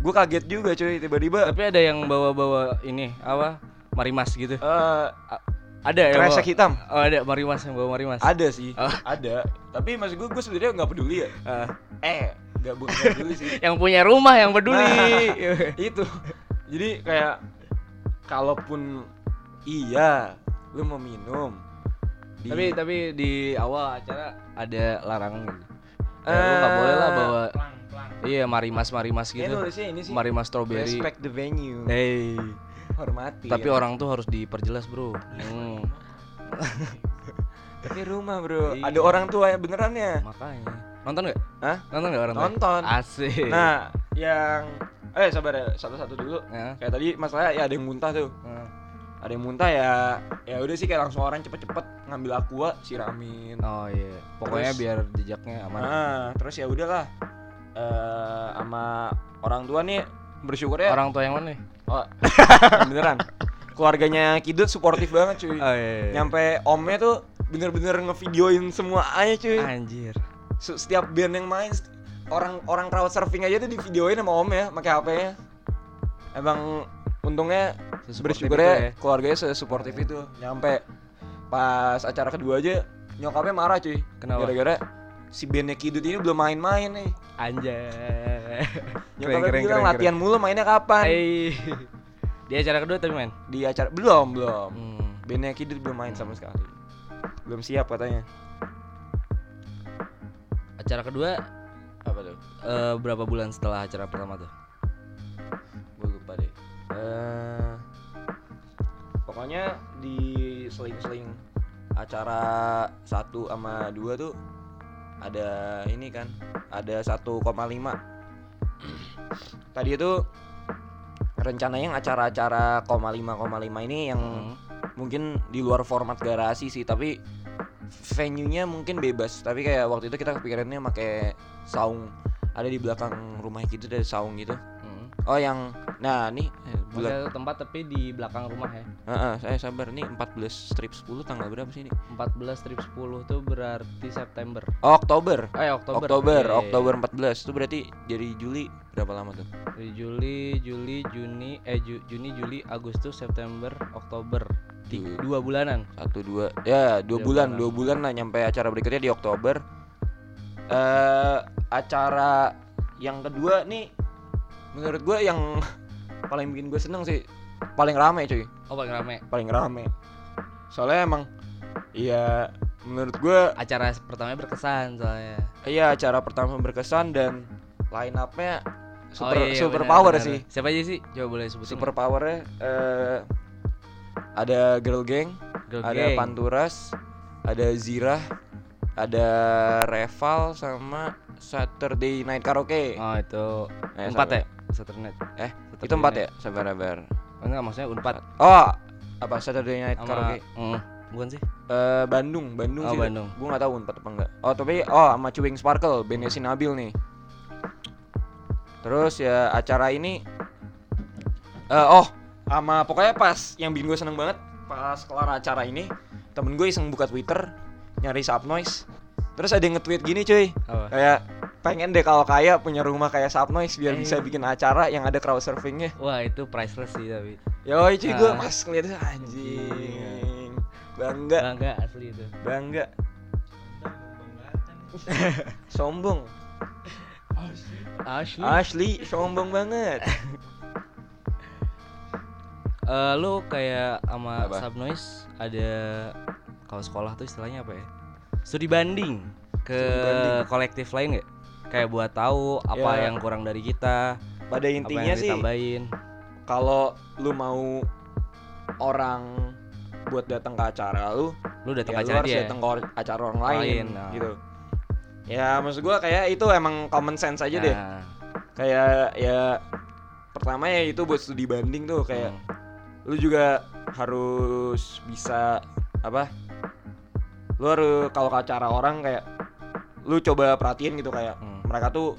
Speaker 2: Gue kaget juga cuy tiba-tiba
Speaker 1: Tapi ada yang bawa-bawa ini apa? Marimas gitu.
Speaker 2: eh
Speaker 1: Ada ya.
Speaker 2: kresek
Speaker 1: bawa-
Speaker 2: hitam.
Speaker 1: Oh, ada marimas yang bawa marimas.
Speaker 2: Ada sih,
Speaker 1: Oh.
Speaker 2: ada. Tapi maksud gue, gue sebenarnya nggak peduli ya.
Speaker 1: Ah.
Speaker 2: Eh, nggak bu- nggak peduli sih.
Speaker 1: yang punya rumah yang peduli.
Speaker 2: Nah. itu jadi kayak kalaupun iya lu mau minum di-
Speaker 1: tapi tapi di awal acara ada larangan gitu. Ya,
Speaker 2: Eh,
Speaker 1: lu nggak boleh lah bawa. Iya marimas marimas gitu.
Speaker 2: nulisnya ini sih
Speaker 1: Marimas strawberry.
Speaker 2: respect the venue
Speaker 1: Hey.
Speaker 2: hormati
Speaker 1: Tapi
Speaker 2: ya.
Speaker 1: orang tuh harus diperjelas, Bro. Hmm,
Speaker 2: tapi rumah bro
Speaker 1: Iya.
Speaker 2: ada orang tua yang benerannya
Speaker 1: makanya. Nonton nggak?
Speaker 2: Hah?
Speaker 1: Nonton nggak orang tua?
Speaker 2: Nonton.
Speaker 1: Asik.
Speaker 2: nah yang eh sabar ya satu-satu dulu
Speaker 1: Ya.
Speaker 2: kayak tadi masalahnya ya ada yang muntah tuh
Speaker 1: Nah.
Speaker 2: ada yang muntah ya ya udah sih kayak langsung orang cepet-cepet ngambil aqua siramin
Speaker 1: Oh iya. Pokoknya
Speaker 2: Terus-
Speaker 1: biar jejaknya aman.
Speaker 2: Nah, terus ya udahlah. Eh sama orang tua nih bersyukur ya.
Speaker 1: Orang tua yang mana nih?
Speaker 2: Oh, beneran. Keluarganya Kidut suportif banget cuy.
Speaker 1: Oh iya.
Speaker 2: Nyampe omnya tuh bener-bener ngevideoin semua aja cuy.
Speaker 1: Anjir.
Speaker 2: Se- Setiap band yang main orang orang crowd surfing aja tuh divideoin sama omnya pakai HP-nya. Emang untungnya bersyukurnya
Speaker 1: itu ya.
Speaker 2: keluarganya sesuportif itu. Nyampe pas acara kedua aja nyokapnya marah cuy.
Speaker 1: Kenapa?
Speaker 2: Gara-gara si bandnya Kidut ini belum main-main nih.
Speaker 1: Anjay.
Speaker 2: Nyokapnya bilang latihan mulu mainnya kapan?
Speaker 1: Hai. Di acara kedua tapi main.
Speaker 2: Di acara belum belum.
Speaker 1: Hmm.
Speaker 2: Bandnya Kidut belum main sama sekali. Belum siap katanya.
Speaker 1: Acara kedua
Speaker 2: Apa tuh?
Speaker 1: eh, berapa bulan setelah acara pertama tuh?
Speaker 2: Gue lupa deh. Eh, pokoknya di seling-seling acara 1 sama 2 tuh ada ini kan, ada 1,5. Tadi itu rencananya yang acara-acara koma lima koma lima ini yang
Speaker 1: Hmm.
Speaker 2: mungkin di luar format garasi sih tapi venue-nya mungkin bebas tapi kayak waktu itu kita kepikirannya pakai saung ada di belakang rumah kita ada saung gitu. Oh yang nah nih eh, bulan.
Speaker 1: Maksudnya tempat tapi di belakang rumah ya.
Speaker 2: Heeh, saya sabar nih 14 strip 10 tanggal berapa sih ini?
Speaker 1: 14 strip 10 tuh berarti September.
Speaker 2: Oh, Oktober.
Speaker 1: Eh Oktober.
Speaker 2: Oktober,
Speaker 1: Oke.
Speaker 2: Oktober 14 itu berarti dari Juli berapa lama tuh?
Speaker 1: Dari Juli, Juli, Juni, eh Ju- Juni, Juli, Agustus, September, Oktober. Ti-
Speaker 2: Dua.
Speaker 1: bulanan.
Speaker 2: Satu dua ya dua
Speaker 1: Dua
Speaker 2: bulan
Speaker 1: bulan.
Speaker 2: dua bulan lah nyampe acara berikutnya di Oktober. Eh acara yang kedua nih menurut gue yang paling bikin gue seneng sih paling rame cuy
Speaker 1: Oh paling rame.
Speaker 2: paling rame soalnya emang iya menurut gue
Speaker 1: Acara pertamanya berkesan soalnya.
Speaker 2: iya acara pertama berkesan dan line up-nya super
Speaker 1: Oh, iya,
Speaker 2: super
Speaker 1: benar,
Speaker 2: power
Speaker 1: benar.
Speaker 2: sih
Speaker 1: Siapa aja sih? Coba boleh sebutin.
Speaker 2: super powernya eh ada girl gang
Speaker 1: Girl
Speaker 2: ada
Speaker 1: Gang.
Speaker 2: Panturas, ada Zirah, ada Reval sama Saturday Night Karaoke.
Speaker 1: Oh itu
Speaker 2: Eh,
Speaker 1: empat ya? Saturday
Speaker 2: Eh,
Speaker 1: Saturday
Speaker 2: itu empat ya?
Speaker 1: Night.
Speaker 2: Sabar sabar.
Speaker 1: Oh, enggak maksudnya unpad
Speaker 2: Oh, apa Saturday Night
Speaker 1: sama
Speaker 2: Karaoke?
Speaker 1: Mm, bukan sih?
Speaker 2: Eh, Bandung, Bandung
Speaker 1: Oh,
Speaker 2: sih.
Speaker 1: Bandung.
Speaker 2: Gue nggak tahu empat apa enggak. Oh, tapi oh sama Cuing Sparkle, bandnya si Nabil nih. Terus ya acara ini eh oh, sama pokoknya pas yang bikin gue seneng banget pas kelar acara ini temen gue iseng buka Twitter nyari sub noise terus ada yang nge-tweet gini cuy
Speaker 1: Apa?
Speaker 2: kayak pengen deh kalau kaya punya rumah kayak sub noise biar
Speaker 1: Eh.
Speaker 2: bisa bikin acara yang ada crowd surfingnya
Speaker 1: Wah itu priceless sih tapi
Speaker 2: yoi cuy gue
Speaker 1: Ah.
Speaker 2: pas ngeliatnya anjing bangga
Speaker 1: Bangga asli itu
Speaker 2: bangga sombong
Speaker 1: Asli
Speaker 2: Asli sombong banget
Speaker 1: Eh, Lu kayak sama? Subnoise ada Kalau sekolah tuh istilahnya apa ya? Studi banding Ke
Speaker 2: Studi banding.
Speaker 1: kolektif lain nggak? Kayak buat tahu apa
Speaker 2: Ya.
Speaker 1: yang kurang dari kita
Speaker 2: pada
Speaker 1: Apa
Speaker 2: intinya
Speaker 1: yang
Speaker 2: sih
Speaker 1: ditambahin
Speaker 2: kalau lu mau orang buat datang ke acara lu
Speaker 1: Lu datang
Speaker 2: ya
Speaker 1: ke
Speaker 2: lu
Speaker 1: acara
Speaker 2: harus
Speaker 1: dia
Speaker 2: datang ke acara orang lain,
Speaker 1: Lain, nah.
Speaker 2: gitu ya maksud gua kayak itu emang common sense aja deh
Speaker 1: Nah,
Speaker 2: kayak ya pertama ya itu buat studi banding tuh kayak
Speaker 1: hmm.
Speaker 2: lu juga harus bisa apa lu harus kalau ke acara orang kayak lu coba perhatiin gitu kayak
Speaker 1: Hmm.
Speaker 2: Mereka tuh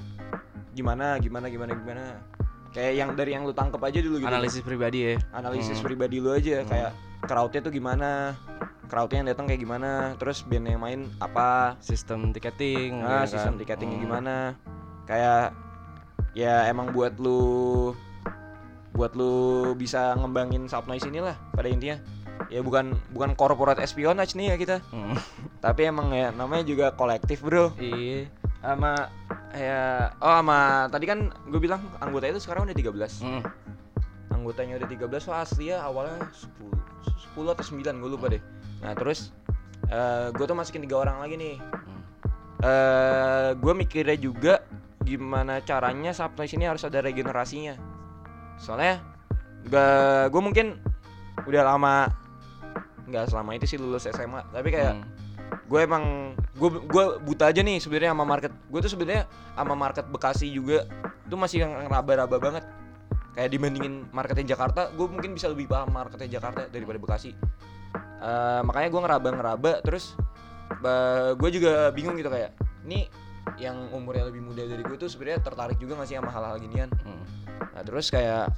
Speaker 2: gimana gimana gimana gimana kayak yang dari yang lu tangkep aja dulu gitu
Speaker 1: Analisis pribadi ya
Speaker 2: analisis
Speaker 1: Hmm.
Speaker 2: pribadi lu aja
Speaker 1: Hmm.
Speaker 2: kayak crowdnya tuh gimana crowdnya yang datang kayak gimana terus band yang main apa
Speaker 1: Sistem tiketing
Speaker 2: nah
Speaker 1: ya kan?
Speaker 2: sistem tiketingnya
Speaker 1: Hmm.
Speaker 2: gimana kayak ya emang buat lu buat lu bisa ngembangin subnoise inilah pada intinya ya bukan bukan corporate espionage nih ya kita
Speaker 1: Hmm.
Speaker 2: tapi emang ya namanya juga kolektif bro
Speaker 1: Iya
Speaker 2: sama ya oh sama tadi kan gue bilang anggota itu sekarang udah 13
Speaker 1: Hmm.
Speaker 2: anggotanya udah 13 so asli ya awalnya 10 10 atau 9 gue lupa deh nah terus gue tuh masukin tiga orang lagi nih
Speaker 1: Hmm.
Speaker 2: eh gue mikirnya juga gimana caranya subnoise ini harus ada regenerasinya soalnya gak gue mungkin udah lama nggak selama itu sih lulus SMA tapi kayak
Speaker 1: Hmm.
Speaker 2: Gue emang gue gue buta aja nih sebenarnya sama market. Gue tuh sebenarnya sama market Bekasi juga. Tuh masih yang ngeraba-raba banget. Kayak dibandingin marketnya Jakarta gue mungkin bisa lebih paham marketnya Jakarta daripada Bekasi. Eh, makanya gue ngeraba-ngeraba terus gue juga bingung gitu kayak ini yang umurnya lebih muda dari gue tuh sebenarnya tertarik juga gak sih sama hal-hal ginian?
Speaker 1: Hmm.
Speaker 2: Nah terus kayak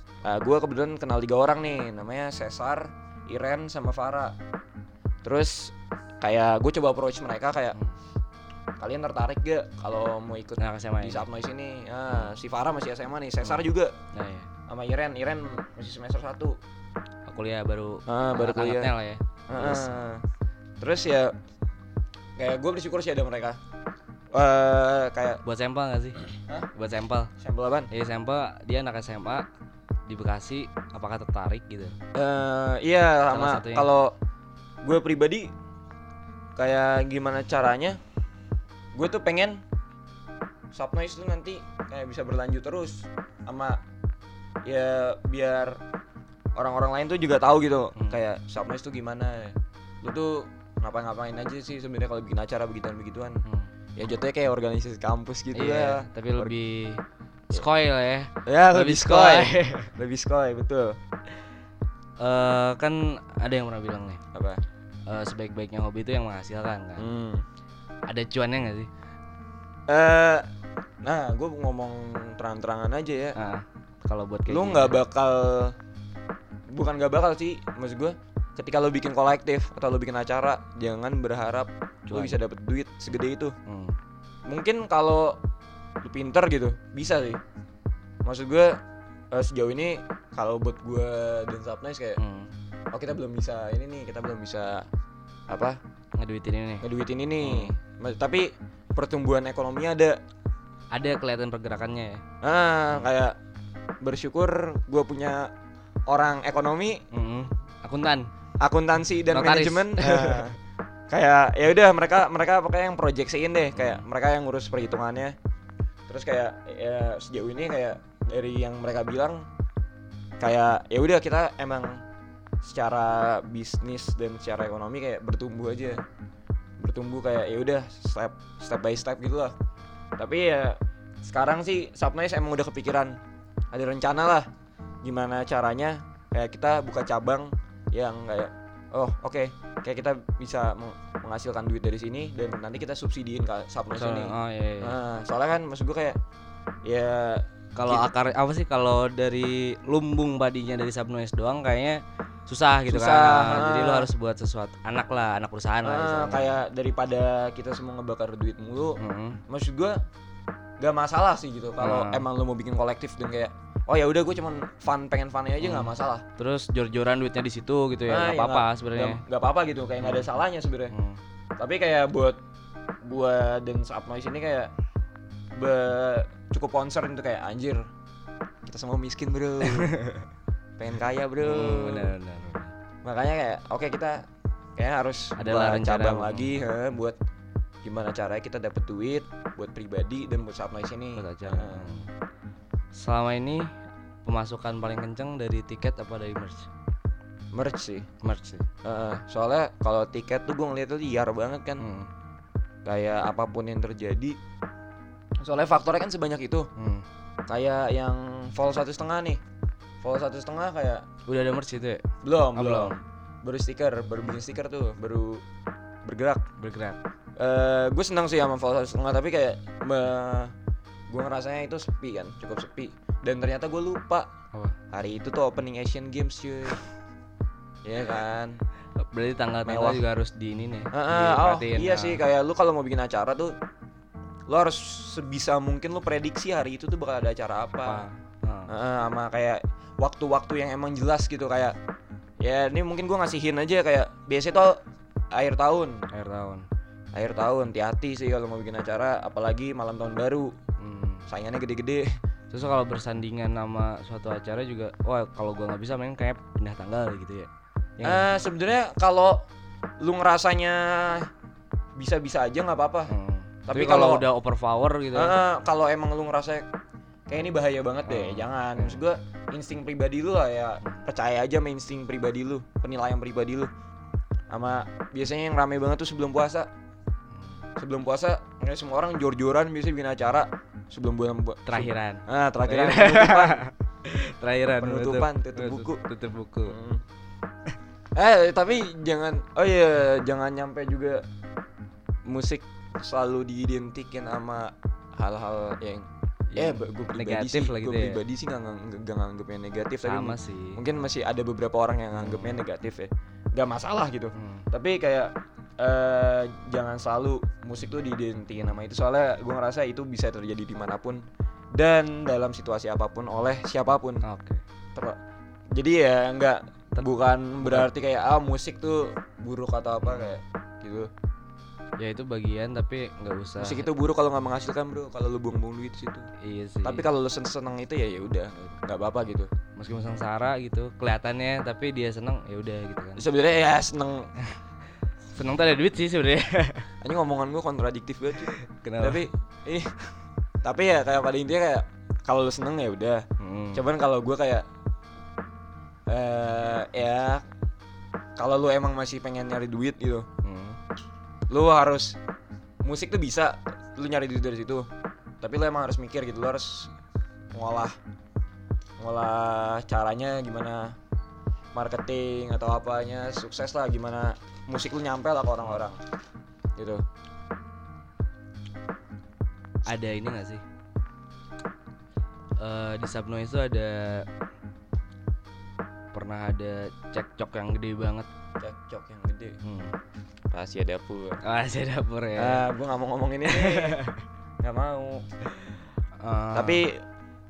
Speaker 2: gue kebetulan kenal tiga orang nih namanya Cesar, Iren sama Farah. Terus kayak gue coba approach mereka kayak kalian tertarik gak kalau mau ikut
Speaker 1: Nah, SMA
Speaker 2: di
Speaker 1: ini.
Speaker 2: Subnoise ini? Nah, si Farah masih SMA nih, Cesar juga
Speaker 1: Nah, ya.
Speaker 2: sama Iren, Iren masih semester 1
Speaker 1: Kuliah baru
Speaker 2: Ah, baru kuliah.
Speaker 1: lah ya. Terus?
Speaker 2: Terus ya kayak gue bersyukur sih ada mereka. Eh kayak
Speaker 1: Buat sampel gak sih?
Speaker 2: Hah?
Speaker 1: Buat sampel.
Speaker 2: sampel apaan?
Speaker 1: Iya sampel dia anak SMA di Bekasi apakah tertarik gitu?
Speaker 2: Eh iya sama kalau gue pribadi kayak gimana caranya gue tuh pengen subnoise tuh nanti kayak bisa berlanjut terus sama ya biar orang-orang lain tuh juga tahu gitu
Speaker 1: Hmm.
Speaker 2: kayak subnoise tuh gimana lu tuh ngapa-ngapain aja sih sebenarnya kalau bikin acara begituan begituan
Speaker 1: Hmm.
Speaker 2: ya jatuhnya kayak organisasi kampus gitu
Speaker 1: iya,
Speaker 2: ya
Speaker 1: tapi lebih skoy lah ya.
Speaker 2: ya
Speaker 1: lebih
Speaker 2: lebih
Speaker 1: skoy.
Speaker 2: lebih skoy betul
Speaker 1: Eh kan ada yang pernah bilang nih,
Speaker 2: apa
Speaker 1: eh, sebaik-baiknya hobi itu yang menghasilkan kan.
Speaker 2: hmm.
Speaker 1: Ada cuannya nggak sih?
Speaker 2: Eh, nah, gue ngomong terang-terangan aja ya.
Speaker 1: Ah, kalau buat kayak
Speaker 2: Lu nggak bakal bukan gak bakal sih maksud gue ketika lo bikin kolektif atau lo bikin acara jangan berharap lo
Speaker 1: Cuan.
Speaker 2: bisa dapet duit segede itu
Speaker 1: Hmm.
Speaker 2: mungkin kalau lu pinter gitu bisa sih maksud gue eh, sejauh ini kalau buat gue dan Sapnice kayak
Speaker 1: Hmm.
Speaker 2: oh kita belum bisa ini nih kita belum bisa apa
Speaker 1: Ngeduitin ini.
Speaker 2: ngeduitin ini Ma- tapi pertumbuhan ekonomi ada
Speaker 1: Ada kelihatan pergerakannya ya.
Speaker 2: ah kayak bersyukur gue punya orang ekonomi
Speaker 1: Hmm. Akuntan.
Speaker 2: akuntansi dan
Speaker 1: Notaris.
Speaker 2: manajemen Nah, kayak ya udah mereka mereka pokoknya yang proyeksiin deh kayak mereka yang ngurus perhitungannya terus kayak ya sejauh ini kayak dari yang mereka bilang kayak ya udah kita emang secara bisnis dan secara ekonomi kayak bertumbuh aja. Bertumbuh kayak ya udah step step by step gitu lah. Tapi ya sekarang sih Subnice emang udah kepikiran ada rencana lah gimana caranya kayak kita buka cabang yang kayak oh oke kayak kita bisa meng- menghasilkan duit dari sini dan nanti kita subsidiin ke Subnice ini
Speaker 1: oh iya, iya.
Speaker 2: nah soalnya kan maksud gue kayak ya
Speaker 1: Kalau akar apa sih kalau dari lumbung padinya dari Subnoise doang kayaknya susah gitu
Speaker 2: Susah,
Speaker 1: kan. Jadi
Speaker 2: ah.
Speaker 1: lu harus buat sesuatu anak lah, anak perusahaan lah.
Speaker 2: ah,
Speaker 1: istilahnya.
Speaker 2: kayak daripada kita semua ngebakar duit mulu
Speaker 1: Mm-mm.
Speaker 2: maksud gua gak masalah sih gitu kalau
Speaker 1: Hmm.
Speaker 2: emang lo mau bikin kolektif dan kayak oh ya udah gue cuman fun pengen funnya aja nggak
Speaker 1: Hmm.
Speaker 2: masalah
Speaker 1: Terus jor-joran duitnya di situ gitu ya,
Speaker 2: Ah,
Speaker 1: nggak
Speaker 2: ya
Speaker 1: apa-apa sebenarnya.
Speaker 2: nggak- apa-apa gitu kayak nggak ada salahnya sebenarnya
Speaker 1: Hmm.
Speaker 2: tapi kayak buat gua dan Subnoise ini kayak be- cukup concern itu kayak anjir kita semua miskin bro pengen kaya bro
Speaker 1: Hmm, benar, benar.
Speaker 2: makanya kayak oke kita kayak harus buat
Speaker 1: rencana.
Speaker 2: cabang lagi he, buat gimana caranya kita dapet duit buat pribadi dan buat Subnoise ini
Speaker 1: Buat acara.
Speaker 2: Heeh.
Speaker 1: Selama ini pemasukan paling kenceng dari tiket apa dari merch?
Speaker 2: merch sih
Speaker 1: Merch sih.
Speaker 2: Heeh, soalnya kalau tiket tuh gue ngeliat tuh liar banget kan
Speaker 1: Hmm.
Speaker 2: kayak apa pun yang terjadi soalnya faktornya kan sebanyak itu
Speaker 1: Hmm.
Speaker 2: kayak yang vol satu setengah nih vol satu setengah kayak
Speaker 1: Udah ada merch itu ya?
Speaker 2: belum
Speaker 1: Oh,
Speaker 2: belum baru stiker baru bikin stiker tuh baru bergerak
Speaker 1: Bergerak.
Speaker 2: eh gue senang sih sama vol satu setengah tapi kayak gue ngerasanya itu sepi kan cukup sepi dan ternyata gue lupa hari itu tuh opening Asian Games cuy Iya kan
Speaker 1: Berarti tanggal-tanggal juga harus di ini nih.
Speaker 2: Ah, oh iya
Speaker 1: Ah.
Speaker 2: sih kayak lu kalau mau bikin acara tuh lu harus sebisa mungkin lu prediksi hari itu tuh bakal ada acara apa.
Speaker 1: Apa? Ah.
Speaker 2: Heeh, sama kayak waktu-waktu yang emang jelas gitu kayak ya ini mungkin gua ngasihin aja kayak biasanya tuh akhir tahun
Speaker 1: Akhir tahun.
Speaker 2: akhir tahun hati-hati sih kalau mau bikin acara apalagi malam tahun baru. Saingannya gede-gede
Speaker 1: Terus kalau bersandingan sama suatu acara juga, wah kalau gua nggak bisa main kayak pindah tanggal gitu ya. Ya nggak?
Speaker 2: eh sebenarnya kalau lu ngerasanya bisa-bisa aja nggak apa-apa
Speaker 1: Hmm.
Speaker 2: tapi
Speaker 1: Tapi kalau udah overpower gitu,
Speaker 2: Eh, kalau emang lu ngerasa kayak ini bahaya banget deh,
Speaker 1: Hmm.
Speaker 2: jangan. Maksud gua insting pribadi lu lah ya, percaya aja sama insting pribadi lu, penilaian pribadi lu. Sama biasanya yang rame banget tuh sebelum puasa. Sebelum puasa, kayak semua orang jor-joran biasa bikin acara sebelum bulan bu-
Speaker 1: terakhiran,
Speaker 2: Ah, terakhir
Speaker 1: Terakhir.
Speaker 2: penutupan.
Speaker 1: terakhiran,
Speaker 2: Penutupan, tutup buku.
Speaker 1: tutup buku.
Speaker 2: Hmm. Eh, tapi jangan oh iya, jangan nyampe juga musik selalu diidentikin sama hal-hal yang ya
Speaker 1: Yang
Speaker 2: gue pribadi
Speaker 1: negatif
Speaker 2: sih
Speaker 1: lah gitu
Speaker 2: gue
Speaker 1: ya.
Speaker 2: pribadi sih nggak nggak nggak nganggepnya negatif tapi
Speaker 1: Sama
Speaker 2: m-
Speaker 1: sih.
Speaker 2: mungkin masih ada beberapa orang yang nganggepnya negatif ya nggak masalah gitu
Speaker 1: Hmm.
Speaker 2: tapi kayak eh jangan selalu musik tuh diidentikin sama itu soalnya gue ngerasa itu bisa terjadi di mana pun dan dalam situasi apa pun oleh siapa pun
Speaker 1: Oke.
Speaker 2: Ter- jadi ya nggak bukan berarti kayak ah musik tuh buruk atau apa kayak gitu
Speaker 1: Ya itu bagian tapi nggak usah.
Speaker 2: musik itu buruk kalau nggak menghasilkan bro kalau lu buang-buang duit situ
Speaker 1: Iya sih.
Speaker 2: tapi kalau lu sen- seneng itu ya ya udah nggak apa-apa gitu
Speaker 1: meskipun sengsara gitu kelihatannya tapi dia seneng ya udah gitu kan.
Speaker 2: sebenarnya ya seneng
Speaker 1: Seneng tuh ada duit sih sebenarnya.
Speaker 2: ini ngomongan gue kontradiktif banget cuy.
Speaker 1: Kenapa?
Speaker 2: tapi ih tapi ya kayak pada intinya kayak kalau lu seneng ya udah
Speaker 1: Hmm.
Speaker 2: cuman kalau gue kayak eh ya kalau lu emang masih pengen nyari duit gitu
Speaker 1: Hmm.
Speaker 2: lu harus musik tuh bisa lu nyari duit dari situ tapi lu emang harus mikir gitu lu harus ngolah ngolah caranya gimana marketing atau apanya sukses lah gimana musik lu nyampe lah ke orang-orang gitu
Speaker 1: Ada ini gak sih? Eh di Subnoise itu ada per pernah ada cekcok yang gede banget.
Speaker 2: cocok yang gede
Speaker 1: Hmm.
Speaker 2: rahasia dapur
Speaker 1: Ah, saya dapur ya.
Speaker 2: ah gue nggak mau ngomongin ini nggak mau
Speaker 1: Eh,
Speaker 2: tapi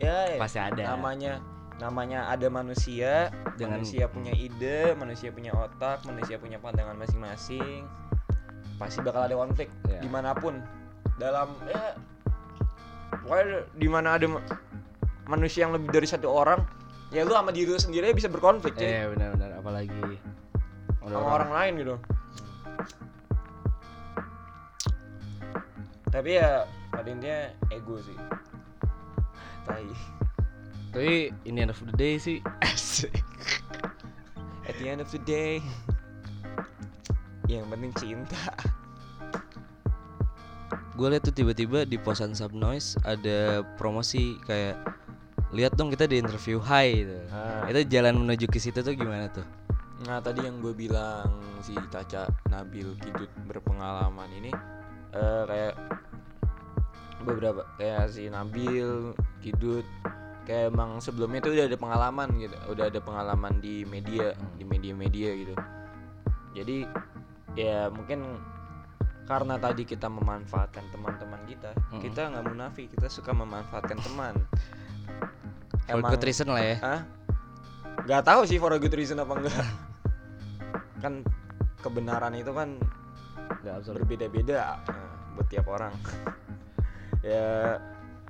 Speaker 2: ya
Speaker 1: pasti ada.
Speaker 2: namanya namanya ada manusia
Speaker 1: Dengan-
Speaker 2: manusia. punya ide manusia punya otak manusia punya pandangan masing-masing pasti bakal ada konflik
Speaker 1: Ya.
Speaker 2: di mana pun. Dalam ya pokoknya di mana ada ma- manusia yang lebih dari satu orang ya lu sama diri lu sendiri bisa berkonflik
Speaker 1: Iya benar-benar apalagi
Speaker 2: sama orang lain gitu. Tapi ya pada intinya ego sih. Tai
Speaker 1: Tapi ini end of the day sih asik.
Speaker 2: at the end of the day yang penting cinta
Speaker 1: Gue liat tuh tiba-tiba di posan Subnoise ada promosi kayak lihat dong kita di interview Hai gitu.
Speaker 2: Ah.
Speaker 1: Itu jalan menuju ke situ tuh gimana tuh?
Speaker 2: Nah tadi yang gue bilang si Caca Nabil Kidut berpengalaman ini eh, kayak beberapa kayak si Nabil Kidut kayak emang sebelumnya tuh udah ada pengalaman gitu udah ada pengalaman di media di media-media gitu jadi ya mungkin karena tadi kita memanfaatkan teman-teman kita
Speaker 1: Mm-mm.
Speaker 2: kita nggak munafik kita suka memanfaatkan teman
Speaker 1: For good reason lah ya.
Speaker 2: Gak tahu sih for a good reason apa enggak. kan kebenaran itu kan
Speaker 1: Gak absolut.
Speaker 2: berbeda-beda nah, buat tiap orang. ya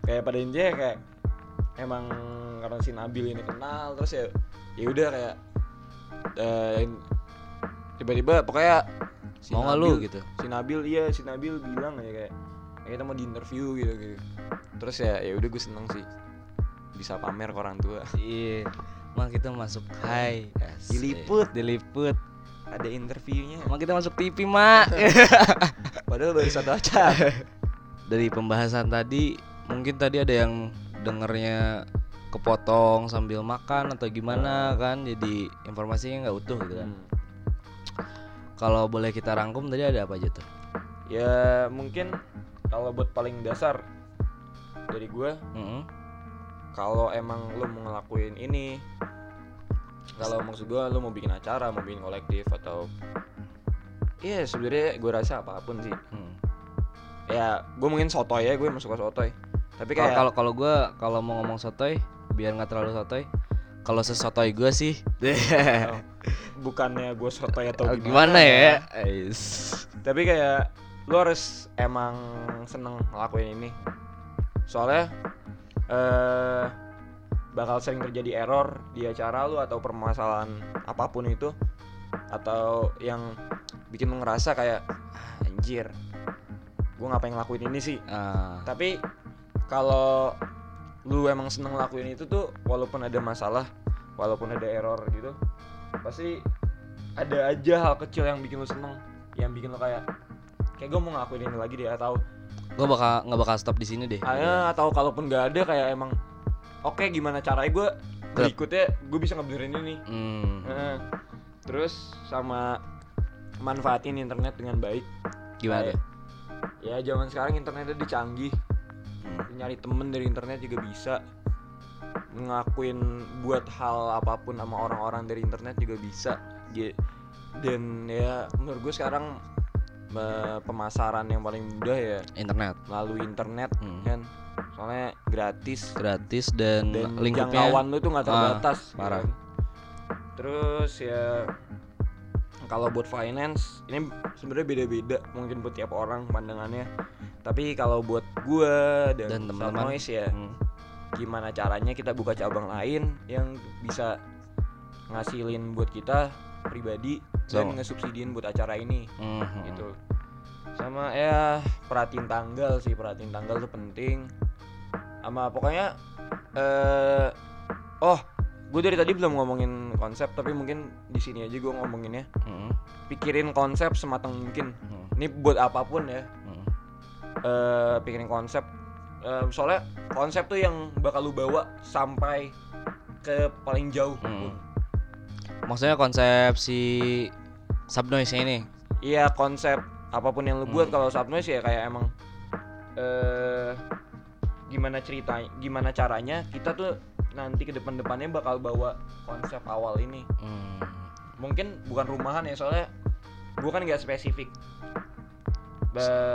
Speaker 2: kayak pada intinya kayak emang karena si Nabil ini kenal terus ya ya udah kayak eh, tiba-tiba pokoknya si
Speaker 1: Mau nggak lu gitu?
Speaker 2: si Nabil iya si Nabil bilang ya kayak "Ya, kita mau di interview gitu gitu terus ya ya udah gue seneng sih bisa pamer ke orang tua
Speaker 1: Iya. Emang kita masuk Hai. Asik.
Speaker 2: Diliput.
Speaker 1: Diliput.
Speaker 2: ada interviewnya
Speaker 1: Emang kita masuk TV, Mak.
Speaker 2: padahal baru satu acara
Speaker 1: Dari pembahasan tadi mungkin tadi ada yang dengernya kepotong sambil makan atau gimana kan jadi informasinya nggak utuh gitu kan.
Speaker 2: Hmm.
Speaker 1: Kalau boleh kita rangkum tadi ada apa aja tuh?
Speaker 2: ya mungkin kalau buat paling dasar dari gue
Speaker 1: Mm-mm.
Speaker 2: kalau emang lo mau ngelakuin ini kalau maksud gue lo mau bikin acara mau bikin kolektif atau Iya sebenarnya gue rasa apa pun sih
Speaker 1: Hmm.
Speaker 2: ya gue mungkin sotoy ya gue emang suka sotoy tapi
Speaker 1: Kalau
Speaker 2: kayak
Speaker 1: kalau kalau gue kalau mau ngomong sotoy biar nggak terlalu sotoy. Kalau sesotoy gue sih,
Speaker 2: oh, bukannya gue sotoy atau
Speaker 1: Oh,
Speaker 2: gimana,
Speaker 1: gimana ya? Ais.
Speaker 2: tapi kayak lu harus emang seneng ngelakuin ini soalnya eh bakal sering terjadi error di acara lu atau permasalahan apa pun itu atau yang bikin lu ngerasa kayak "Ah, anjir gue ngapain ngelakuin ini sih
Speaker 1: Ah,
Speaker 2: tapi kalau lu emang seneng ngelakuin itu tuh walaupun ada masalah walaupun ada error gitu pasti ada aja hal kecil yang bikin lu seneng yang bikin lu kayak kayak gue mau ngelakuin ini lagi deh atau
Speaker 1: gue bakal nggak bakal stop di sini deh.
Speaker 2: ah, atau kalaupun nggak ada kayak emang oke gimana caranya gue berikutnya gue bisa ngebenerin ini
Speaker 1: Hmm,
Speaker 2: Heeh. terus sama manfaatin internet dengan baik
Speaker 1: gimana tuh?
Speaker 2: ya zaman sekarang internetnya udah canggih
Speaker 1: Hmm.
Speaker 2: Nyari temen dari internet juga bisa. Ngakuin buat hal apa pun sama orang-orang dari internet juga bisa dan ya menurut gue sekarang eh, pemasaran yang paling mudah ya
Speaker 1: Internet.
Speaker 2: melalui internet
Speaker 1: Hmm.
Speaker 2: kan. Soalnya gratis.
Speaker 1: Gratis dan,
Speaker 2: dan
Speaker 1: lingkupnya
Speaker 2: jangkauan lu tuh nggak
Speaker 1: Ah,
Speaker 2: terbatas gitu
Speaker 1: parah.
Speaker 2: terus ya kalau buat finance ini sebenarnya beda-beda mungkin buat tiap orang pandangannya tapi kalau buat gua dan,
Speaker 1: Dan teman-teman.
Speaker 2: Ya
Speaker 1: Hmm.
Speaker 2: gimana caranya kita buka cabang lain yang bisa ngasilin buat kita pribadi dan
Speaker 1: So.
Speaker 2: ngesubsidiin buat acara ini
Speaker 1: Hmm.
Speaker 2: gitu sama ya perhatiin tanggal sih perhatiin tanggal tuh penting sama pokoknya eh oh gue dari tadi belum ngomongin konsep tapi mungkin di sini aja gue ngomonginnya
Speaker 1: Hmm.
Speaker 2: pikirin konsep sematang mungkin
Speaker 1: Hmm.
Speaker 2: ini buat apa pun ya
Speaker 1: Hmm.
Speaker 2: eh pikirin konsep Eh, soalnya konsep tuh yang bakal lu bawa sampai ke paling jauh
Speaker 1: Hmm. maksudnya konsep si subnoise ini
Speaker 2: Iya konsep apa pun yang lu buat
Speaker 1: Hmm.
Speaker 2: kalau subnoise ya kayak emang eh gimana cerita gimana caranya kita tuh nanti ke depan-depannya bakal bawa konsep awal ini.
Speaker 1: Hmm.
Speaker 2: Mungkin bukan rumahan ya soalnya gua kan nggak spesifik.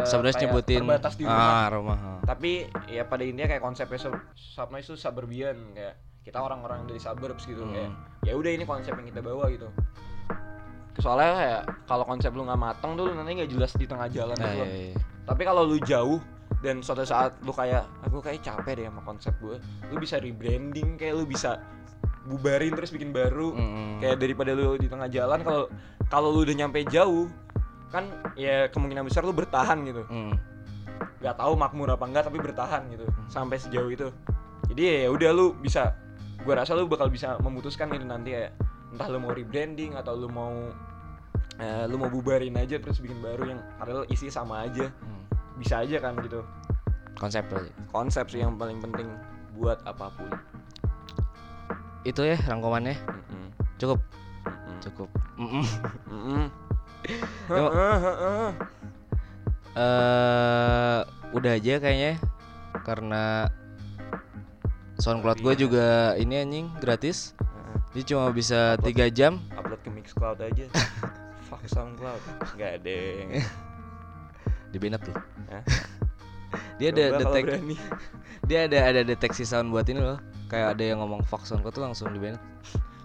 Speaker 1: Sebenarnya nyebutin
Speaker 2: terbatas di rumah.
Speaker 1: Ah, rumah. ah.
Speaker 2: Tapi ya pada intinya kayak konsepnya sub Subnoise itu suburban kayak kita orang-orang dari suburbs gitu
Speaker 1: Hmm.
Speaker 2: kayak ya udah ini konsep yang kita bawa gitu. Soalnya kayak kalau konsep lu nggak matang tuh lu nanti nggak jelas di tengah jalan
Speaker 1: Nah,
Speaker 2: gitu
Speaker 1: iya, iya.
Speaker 2: Tapi kalau lu jauh dan suatu saat lu kayak aku kayak capek deh sama konsep gue, lu bisa rebranding kayak lu bisa bubarin terus bikin baru.
Speaker 1: Mm-mm.
Speaker 2: Kayak daripada lu di tengah jalan kalau kalau lu udah nyampe jauh kan ya kemungkinan besar lu bertahan gitu.
Speaker 1: Mm.
Speaker 2: Gak tahu makmur apa enggak tapi bertahan gitu sampai sejauh itu. Jadi ya udah lu bisa gua rasa lu bakal bisa memutuskan gitu nanti ya entah lu mau rebranding atau lu mau eh, lu mau bubarin aja terus bikin baru yang padahal isi sama aja
Speaker 1: Hmm.
Speaker 2: Bisa aja kan gitu
Speaker 1: Konsep berarti.
Speaker 2: konsep sih yang paling penting buat apa pun
Speaker 1: Itu ya rangkumannya. Cukup.
Speaker 2: Mm-mm.
Speaker 1: Cukup. Mm-mm. Yo.
Speaker 2: Heeh, heeh.
Speaker 1: eh udah aja kayaknya karena SoundCloud gue juga ini anjing gratis. Dia cuma bisa tiga jam.
Speaker 2: upload ke Mixcloud aja fuck SoundCloud nggak ada
Speaker 1: Di Bennett loh. Dia ada
Speaker 2: Coba kalau
Speaker 1: detek
Speaker 2: berani.
Speaker 1: dia ada ada deteksi sound buat ini loh. Kayak ada yang ngomong fuck SoundCloud tuh langsung di Bennett.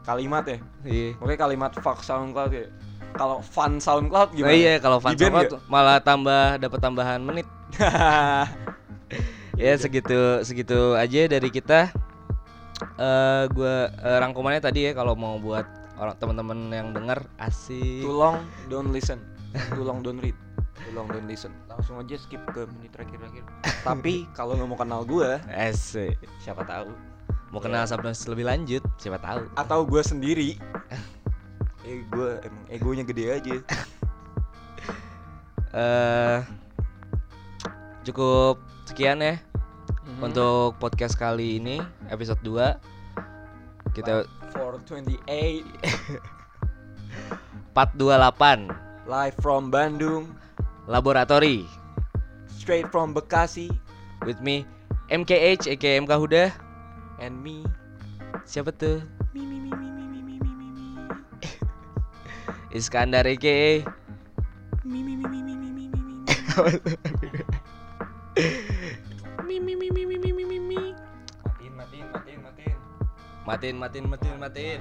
Speaker 2: kalimat ya
Speaker 1: Iya.
Speaker 2: Oke kalimat fuck SoundCloud ya kalau fun SoundCloud gimana
Speaker 1: iya kalau
Speaker 2: band
Speaker 1: SoundCloud malah tambah dapat tambahan menit. ya segitu segitu aja dari kita. Eh gua eh, rangkumannya tadi ya kalau mau buat orang teman-teman yang dengar asik.
Speaker 2: Too long don't listen Too long don't read long don't listen. Langsung aja skip ke menit terakhir-terakhir. Tapi kalau lo mau kenal gue
Speaker 1: Asik.
Speaker 2: Siapa tahu.
Speaker 1: Mau kenal Sabnas lebih lanjut, siapa tahu.
Speaker 2: Atau gue sendiri. Eh gue emang egonya gede aja.
Speaker 1: Eh cukup sekian ya
Speaker 2: Mhm.
Speaker 1: untuk podcast kali ini episode 2. Kita
Speaker 2: 428
Speaker 1: 428
Speaker 2: Live from Bandung
Speaker 1: Laboratory
Speaker 2: Straight from Bekasi
Speaker 1: with me MKH aka MK Huda.
Speaker 2: And me
Speaker 1: Siapa tuh?
Speaker 2: Mi mi mi mi mi mi mi mi mi mi
Speaker 1: Iskandar aka
Speaker 2: Mi mi mi mi mi mi mi mi mi
Speaker 1: Mi mi mi mi mi mi mi mi mi.
Speaker 2: Matiin matiin matiin matiin
Speaker 1: Matiin matiin matiin matiin.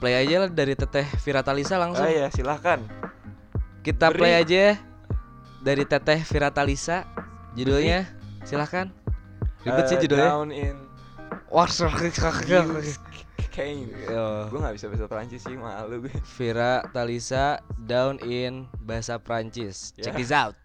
Speaker 1: Play aja lah dari Teteh Viratalisa langsung.
Speaker 2: Oh iya silahkan
Speaker 1: Kita
Speaker 2: Beri.
Speaker 1: play aja dari Teteh Viratalisa. Judulnya silahkan. Ribet sih
Speaker 2: Eh,
Speaker 1: judulnya.
Speaker 2: Down in Kane
Speaker 1: Yo.
Speaker 2: Gue gak bisa bahasa Perancis sih malu gue
Speaker 1: Vira Talisa down in bahasa Prancis. Check
Speaker 2: Ya.
Speaker 1: this out.